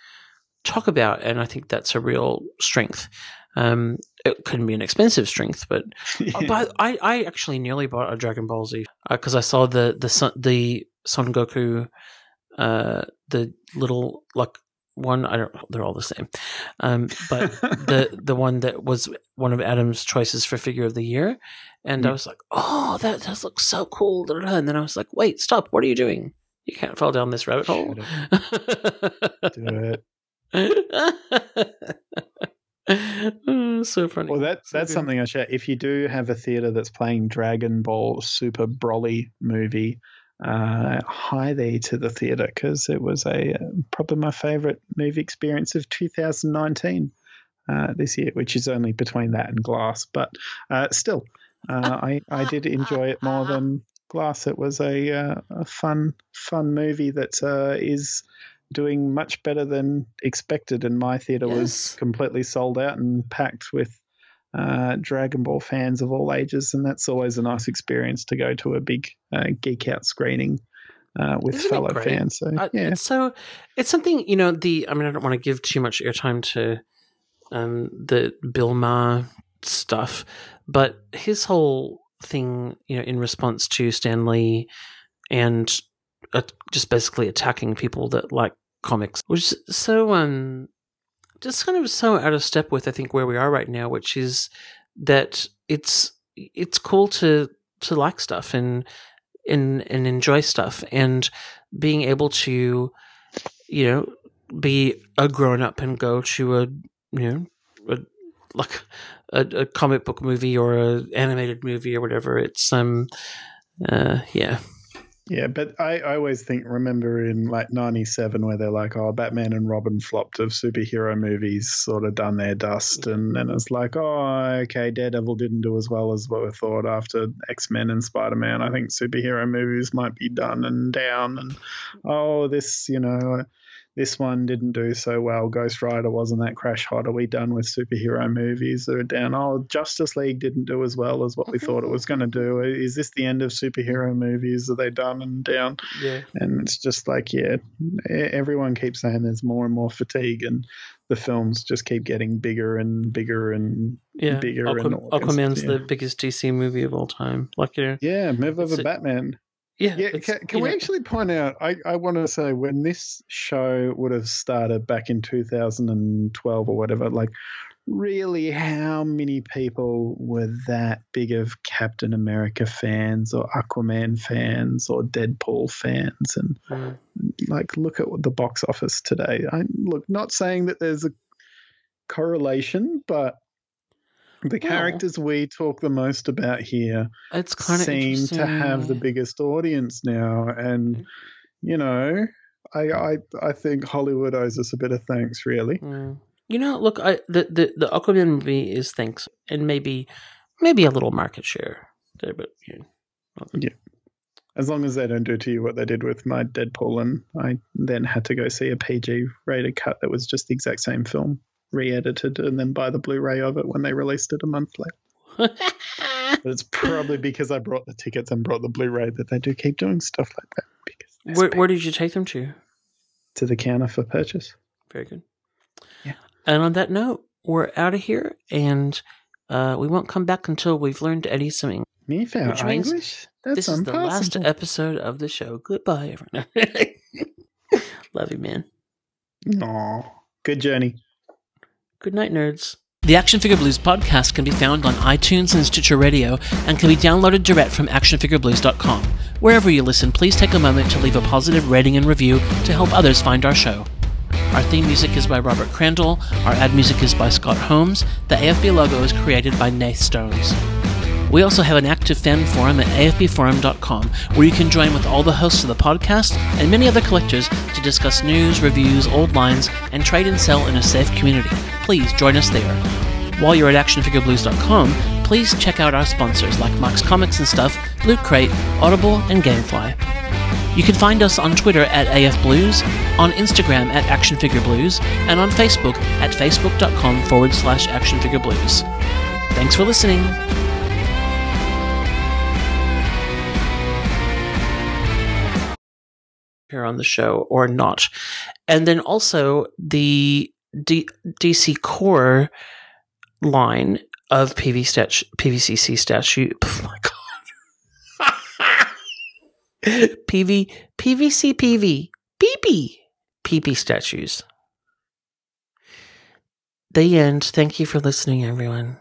talk about. And I think that's a real strength. Um, it couldn't be an expensive strength, but, but I, I actually nearly bought a Dragon Ball Z because uh, I saw the, the, the Son Goku, uh, the little like one I don't they're all the same. Um, but the the one that was one of Adam's choices for figure of the year and mm. I was like, "Oh, that does look so cool." And then I was like, "Wait, stop! What are you doing? You can't fall down this rabbit hole." Do it. Oh, so funny. Well, that that's good. something I share. If you do have a theater that's playing Dragon Ball Super Broly movie, uh, hi there to the theater because it was a uh, probably my favorite movie experience of 2019 uh, this year, which is only between that and Glass, but uh, still, uh, I I did enjoy it more than Glass. It was a, uh, a fun fun movie that uh, is doing much better than expected, and my theater yes. was completely sold out and packed with uh, Dragon Ball fans of all ages, and that's always a nice experience to go to a big uh, geek out screening. Uh, with Isn't fellow fans, so yeah. It's so it's something you know. The I mean, I don't want to give too much airtime to um, the Bill Maher stuff, but his whole thing, you know, in response to Stan Lee and uh, just basically attacking people that like comics, which is so um, just kind of so out of step with I think where we are right now, which is that it's it's cool to to like stuff and and and enjoy stuff. And being able to you know be a grown up and go to a you know a, like a, a comic book movie or a animated movie or whatever it's um uh yeah yeah, but I, I always think, remember in like 97 where they're like, oh, Batman and Robin flopped of superhero movies, sort of done their dust. And then it's like, oh, okay, Daredevil didn't do as well as what we thought after X Men and Spider Man. I think superhero movies might be done and down. And oh, this, you know, this one didn't do so well. Ghost Rider wasn't that crash hot. Are we done with superhero movies that are down? Oh, Justice League didn't do as well as what we thought it was going to do. Is this the end of superhero movies? Are they done and down? Yeah. And it's just like, yeah, everyone keeps saying there's more and more fatigue, and the films just keep getting bigger and bigger and yeah. bigger. Aqu- and Aquaman's yeah. the biggest DC movie of all time. Like, you know, yeah, move over Batman. Yeah. Yeah. Can, can we know. actually point out? I, I want to say when this show would have started back in 2012 or whatever, like, really, how many people were that big of Captain America fans or Aquaman fans or Deadpool fans? And, mm. like, look at the box office today. I Look, not saying that there's a correlation, but the characters we talk the most about here it's kind of seem to have the biggest audience now and mm. you know I, I I think Hollywood owes us a bit of thanks, really. Mm. You know, look, I the, the the Aquaman movie is thanks, and maybe maybe a little market share there, but you know, yeah. As long as they don't do to you what they did with my Deadpool, and I then had to go see a PG rated cut that was just the exact same film re-edited and then buy the Blu-ray of it when they released it a month later. but it's probably because I brought the tickets and brought the Blu-ray that they do keep doing stuff like that. Because where, where did you take them to? To the counter for purchase. Very good. Yeah. And on that note, we're out of here, and uh, we won't come back until we've learned Eddie swimming. Me found English. That's this impossible. is the last episode of the show. Goodbye, everyone. Love you, man. Aw. Good journey. Good night, nerds. The Action Figure Blues podcast can be found on iTunes and Stitcher Radio and can be downloaded direct from actionfigureblues.com. Wherever you listen, please take a moment to leave a positive rating and review to help others find our show. Our theme music is by Robert Crandall, our ad music is by Scott Holmes, the AFB logo is created by Nath Stones. We also have an active fan forum at afbforum.com where you can join with all the hosts of the podcast and many other collectors to discuss news, reviews, old lines, and trade and sell in a safe community. Please join us there. While you're at actionfigureblues.com, please check out our sponsors like Max Comics and Stuff, Loot Crate, Audible, and Gamefly. You can find us on Twitter at AFBlues, on Instagram at ActionFigureBlues, and on Facebook at facebook.com forward slash ActionFigureBlues. Thanks for listening. Here on the show or not. And then also the D- DC Core line of PV stat- PVCC statute. Oh my god. PV PVC PV PP PP statues. The end. Thank you for listening, everyone.